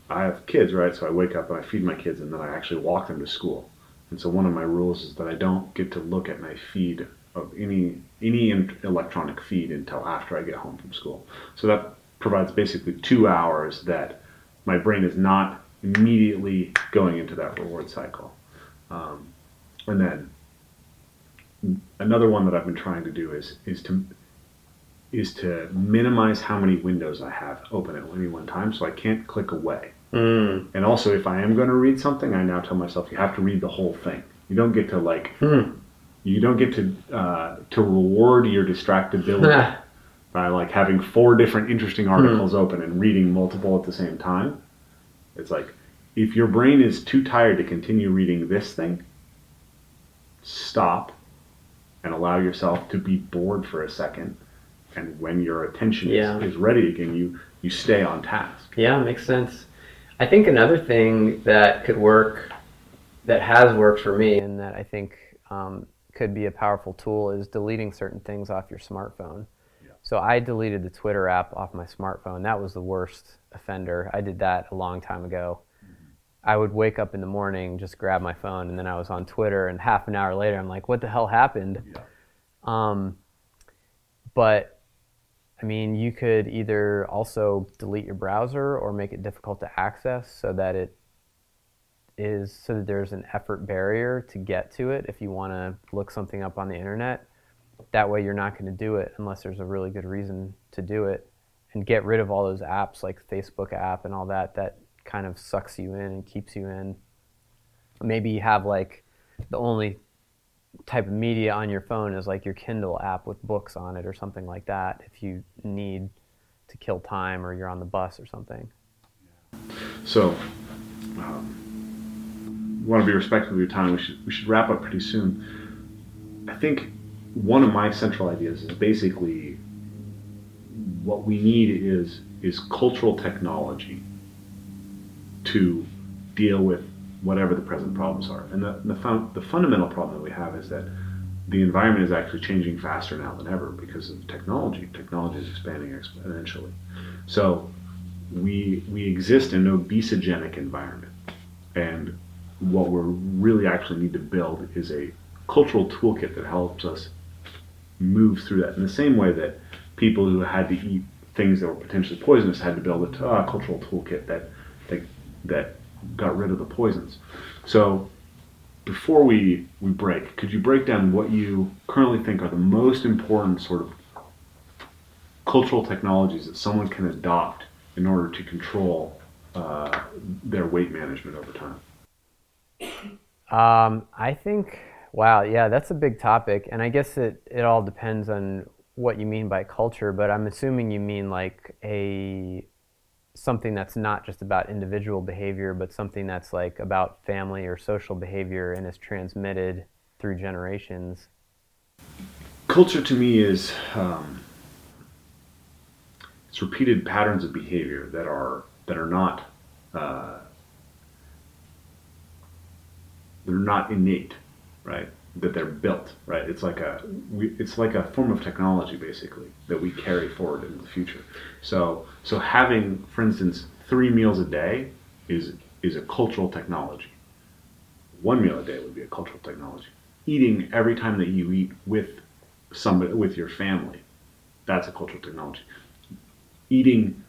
I have kids, right? So I wake up and I feed my kids and then I actually walk them to school. And so one of my rules is that I don't get to look at my feed of any any electronic feed until after I get home from school. So that provides basically two hours that my brain is not immediately going into that reward cycle. Um, and then another one that I've been trying to do is is to is to minimize how many windows I have open at any one time, so I can't click away. Mm. And also, if I am going to read something, I now tell myself you have to read the whole thing. You don't get to like, Mm. you don't get to uh, to reward your distractibility by like having four different interesting articles open and reading multiple at the same time. It's like if your brain is too tired to continue reading this thing, stop and allow yourself to be bored for a second. And when your attention Yeah. is, is ready again, you you stay on task. Yeah, makes sense. I think another thing that could work, that has worked for me, and that I think um, could be a powerful tool is deleting certain things off your smartphone. So I deleted the Twitter app off my smartphone. That was the worst offender. I did that a long time ago. I would wake up in the morning, just grab my phone, and then I was on Twitter. And half an hour later, I'm like, "What the hell happened?" Yeah. Um, but I mean, you could either also delete your browser or make it difficult to access so that it is so that there's an effort barrier to get to it if you want to look something up on the internet. That way, you're not going to do it unless there's a really good reason to do it, and get rid of all those apps like Facebook app and all that that kind of sucks you in and keeps you in. Maybe you have like the only type of media on your phone is like your Kindle app with books on it or something like that if you need to kill time or you're on the bus or something. So, um, want to be respectful of your time. We should we should wrap up pretty soon. I think one of my central ideas is basically what we need is is cultural technology to deal with whatever the present problems are. And the the, fun, the fundamental problem that we have is that the environment is actually changing faster now than ever because of technology. Technology is expanding exponentially. So we we exist in an obesogenic environment, and what we really actually need to build is a cultural toolkit that helps us move through that. In the same way that people who had to eat things that were potentially poisonous had to build a uh, cultural toolkit that, that that got rid of the poisons. So before we we break, could you break down what you currently think are the most important sort of cultural technologies that someone can adopt in order to control uh, their weight management over time? Um, I think, wow, yeah, that's a big topic. And I guess it, it all depends on what you mean by culture, but I'm assuming you mean like a something that's not just about individual behavior, but something that's like about family or social behavior and is transmitted through generations. Culture to me is um, it's repeated patterns of behavior that are that are not uh, they're not innate, right? That they're built, right? It's like a we, it's like a form of technology basically that we carry forward into the future. So so having, for instance, three meals a day is is a cultural technology. One meal a day would be a cultural technology. eating every time that you eat with somebody with your family. That's a cultural technology. Eating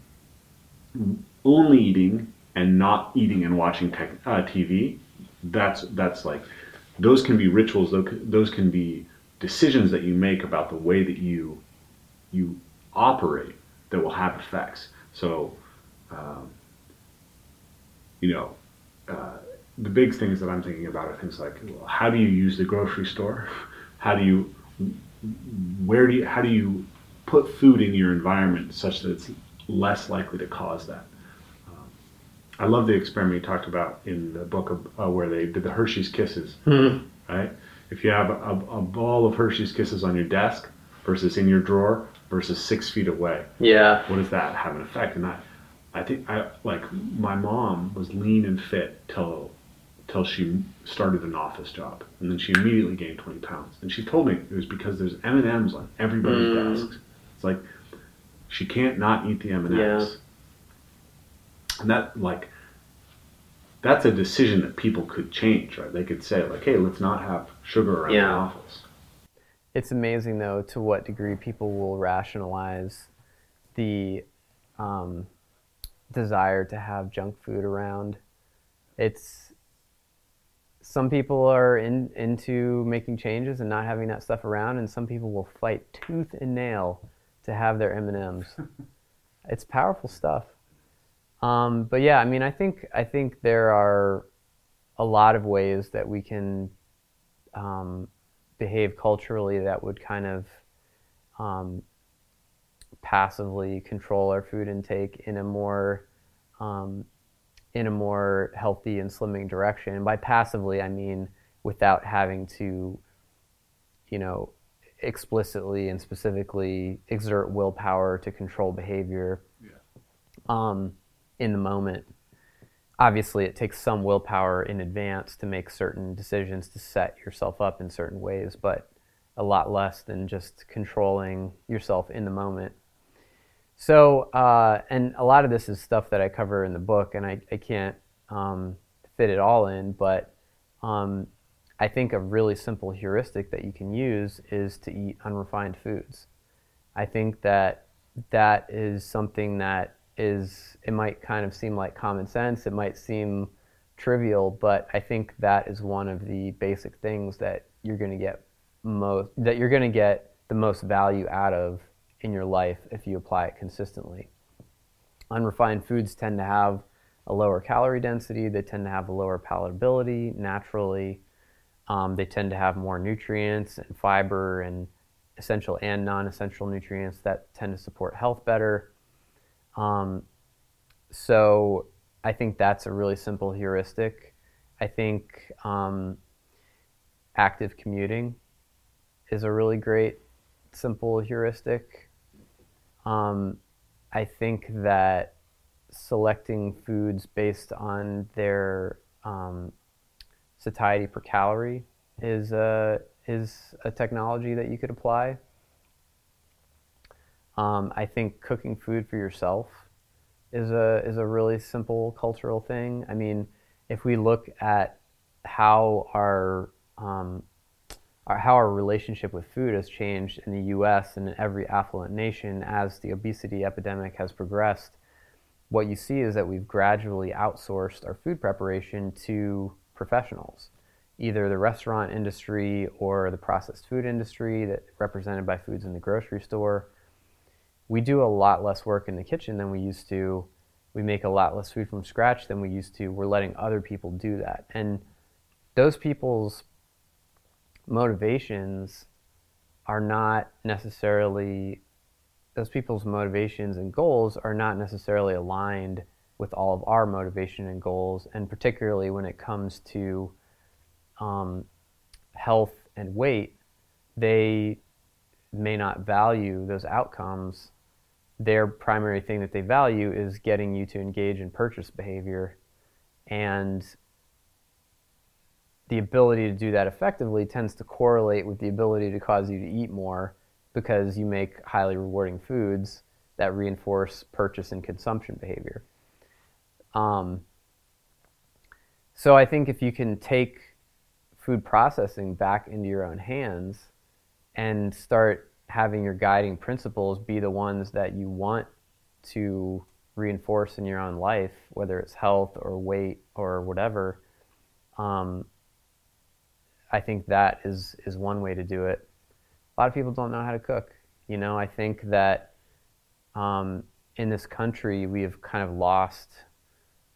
only eating and not eating and watching tech, uh, TV. That's that's like those can be rituals. Those can- be decisions that you make about the way that you you operate that will have effects. So, um, you know, uh, the big things that I'm thinking about are things like well, how do you use the grocery store? How do you, where do you, how do you put food in your environment such that it's less likely to cause that? I love the experiment you talked about in the book of, uh, where they did the Hershey's Kisses, right? If you have a, a ball of Hershey's Kisses on your desk versus in your drawer versus six feet away, Yeah. what does that have an effect? And I, I think I like my mom was lean and fit till till she started an office job, and then she immediately gained twenty pounds. And she told me it was because there's M and M's on everybody's Mm. desks. It's like she can't not eat the M and. M's, and that like that's a decision that people could change, right? They could say like, hey, let's not have sugar around the Yeah. office. It's amazing, though, to what degree people will rationalize the um, desire to have junk food around. It's some people are in, into making changes and not having that stuff around, and some people will fight tooth and nail to have their M and M's. It's powerful stuff. Um, but yeah, I mean, I think I think there are a lot of ways that we can um, behave culturally that would kind of um, passively control our food intake in a more um, in a more healthy and slimming direction. And by passively, I mean without having to, you know, explicitly and specifically exert willpower to control behavior um, in the moment. Obviously, it takes some willpower in advance to make certain decisions to set yourself up in certain ways, but a lot less than just controlling yourself in the moment. So, uh, and a lot of this is stuff that I cover in the book, and I, I can't um, fit it all in, but um, I think a really simple heuristic that you can use is to eat unrefined foods. I think that that is something that is, it might kind of seem like common sense, it might seem trivial, but I think that is one of the basic things that you're going to get most, that you're going to get the most value out of in your life if you apply it consistently. Unrefined foods tend to have a lower calorie density, they tend to have a lower palatability naturally. Um, they tend to have more nutrients and fiber and essential and non essential nutrients that tend to support health better. Um, so I think that's a really simple heuristic. I think um, active commuting is a really great simple heuristic. Um, I think that selecting foods based on their um, satiety per calorie is a, is a technology that you could apply. Um, I think cooking food for yourself is a is a really simple cultural thing. I mean, if we look at how our um, our, how our relationship with food has changed in the U.S. and in every affluent nation as the obesity epidemic has progressed, what you see is that we've gradually outsourced our food preparation to professionals, either the restaurant industry or the processed food industry that represented by foods in the grocery store. We do a lot less work in the kitchen than we used to. We make a lot less food from scratch than we used to. We're letting other people do that. And those people's motivations are not necessarily those people's motivations and goals are not necessarily aligned with all of our motivation and goals, and particularly when it comes to um, health and weight, they may not value those outcomes. Their primary thing that they value is getting you to engage in purchase behavior, and the ability to do that effectively tends to correlate with the ability to cause you to eat more because you make highly rewarding foods that reinforce purchase and consumption behavior. Um, so I think if you can take food processing back into your own hands and start having your guiding principles be the ones that you want to reinforce in your own life, whether it's health or weight or whatever. Um, I think that is is one way to do it. A lot of people don't know how to cook. You know, I think that um, in this country we have kind of lost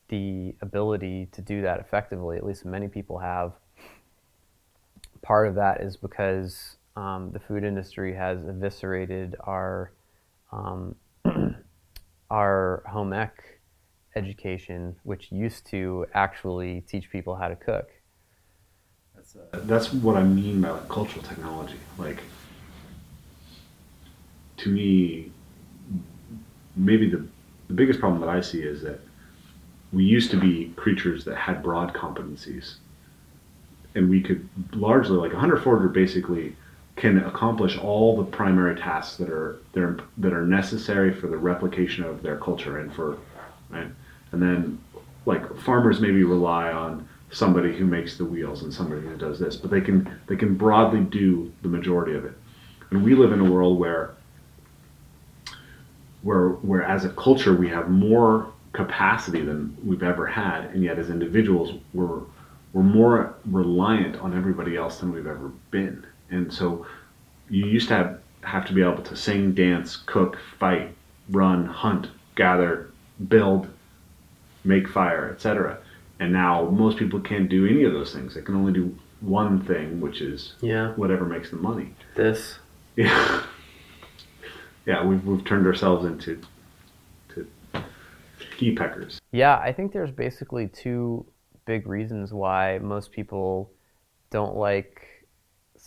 the ability to do that effectively. At least many people have. Part of that is because um, the food industry has eviscerated our um, our home ec education, which used to actually teach people how to cook. That's, uh, that's what I mean by like cultural technology. Like, to me, maybe the, the biggest problem that I see is that we used to be creatures that had broad competencies. And we could largely, like a hunter forager basically can accomplish all the primary tasks that are that are, that are necessary for the replication of their culture and for right? And then like farmers maybe rely on somebody who makes the wheels and somebody who does this but they can they can broadly do the majority of it. And we live in a world where where where as a culture we have more capacity than we've ever had and yet as individuals we're we're more reliant on everybody else than we've ever been and so you used to have, have to be able to sing, dance, cook, fight, run, hunt, gather, build, make fire, etc. And now most people can't do any of those things. They can only do one thing, which is Yeah. whatever makes them money. This. Yeah, yeah. We've we've turned ourselves into to key peckers. Yeah, I think there's basically two big reasons why most people don't like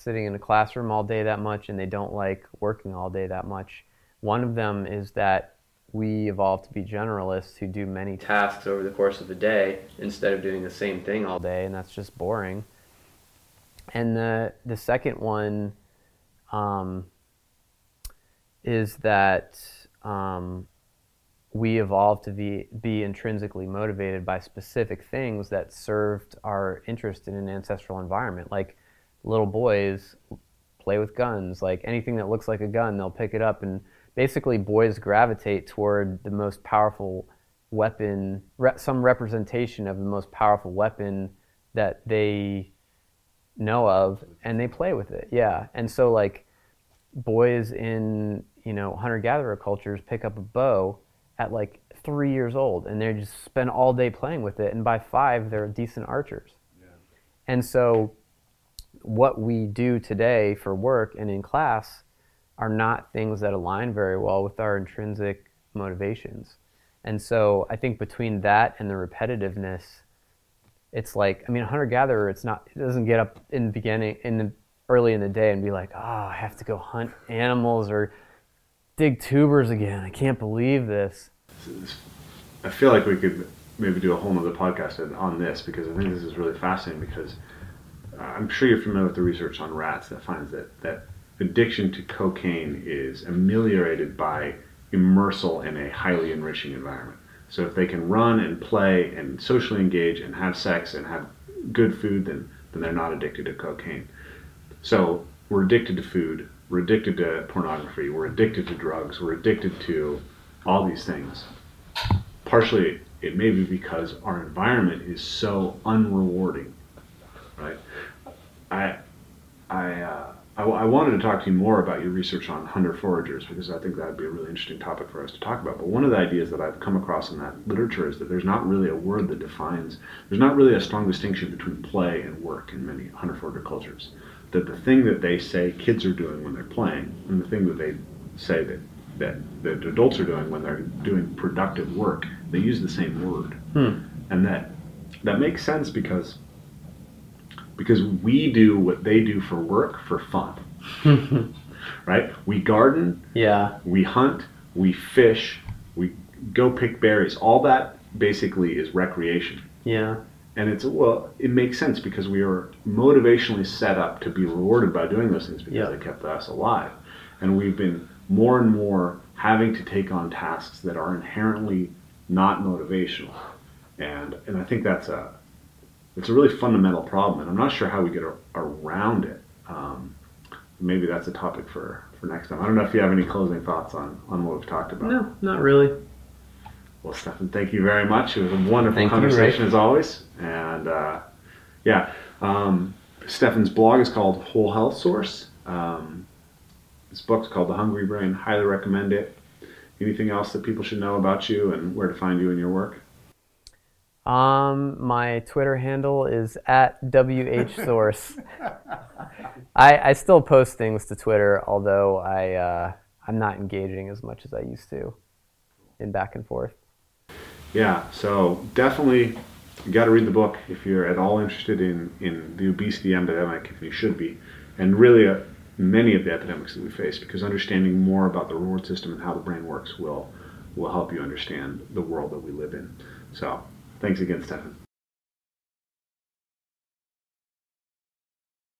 sitting in a classroom all day that much and they don't like working all day that much. One of them is that we evolved to be generalists who do many tasks over the course of the day instead of doing the same thing all day, and that's just boring. And the the second one um, is that um, we evolved to be, be intrinsically motivated by specific things that served our interest in an ancestral environment. Like little boys play with guns, like anything that looks like a gun, they'll pick it up. And basically, boys gravitate toward the most powerful weapon, re- some representation of the most powerful weapon that they know of, and they play with it. Yeah. And so, like, boys in, you know, hunter gatherer cultures pick up a bow at like three years old and they just spend all day playing with it. And by five, they're decent archers. Yeah. And so, what we do today for work and in class are not things that align very well with our intrinsic motivations. And so, I think between that and the repetitiveness, it's like I mean, a hunter gatherer. It's not. It doesn't get up in the beginning in the early in the day and be like, oh, I have to go hunt animals or dig tubers again. I can't believe this. I feel like we could maybe do a whole nother podcast on this because I think this is really fascinating because I'm sure you're familiar with the research on rats that finds that, that addiction to cocaine is ameliorated by immersal in a highly enriching environment. So if they can run and play and socially engage and have sex and have good food, then, then they're not addicted to cocaine. So we're addicted to food, we're addicted to pornography, we're addicted to drugs, we're addicted to all these things. Partially, it may be because our environment is so unrewarding, right? I, I, uh, I, I wanted to talk to you more about your research on hunter foragers because I think that would be a really interesting topic for us to talk about. But one of the ideas that I've come across in that literature is that there's not really a word that defines, there's not really a strong distinction between play and work in many hunter forager cultures. That the thing that they say kids are doing when they're playing and the thing that they say that that, that adults are doing when they're doing productive work, they use the same word. And that that makes sense because because we do what they do for work for fun. right? We garden, Yeah. we hunt, we fish, we go pick berries. All that basically is recreation. Yeah. And it's well, it makes sense because we are motivationally set up to be rewarded by doing those things because Yeah. they kept us alive. And we've been more and more having to take on tasks that are inherently not motivational. And and I think that's a it's a really fundamental problem, and I'm not sure how we get a, around it. Um, maybe that's a topic for, for next time. I don't know if you have any closing thoughts on, on what we've talked about. No, not really. Well, Stephan, thank you very much. It was a wonderful Thank conversation Rick. as always. And uh, yeah, um, Stephan's blog is called Whole Health Source. Um, this book's called The Hungry Brain. Highly recommend it. Anything else that people should know about you and where to find you and your work? Um, my Twitter handle is at whsource. I I still post things to Twitter, although I uh, I'm not engaging as much as I used to in back and forth. Yeah, so definitely you got to read the book if you're at all interested in, in the obesity epidemic, if you should be, and really uh, many of the epidemics that we face, because understanding more about the reward system and how the brain works will will help you understand the world that we live in. So, thanks again, Stephan.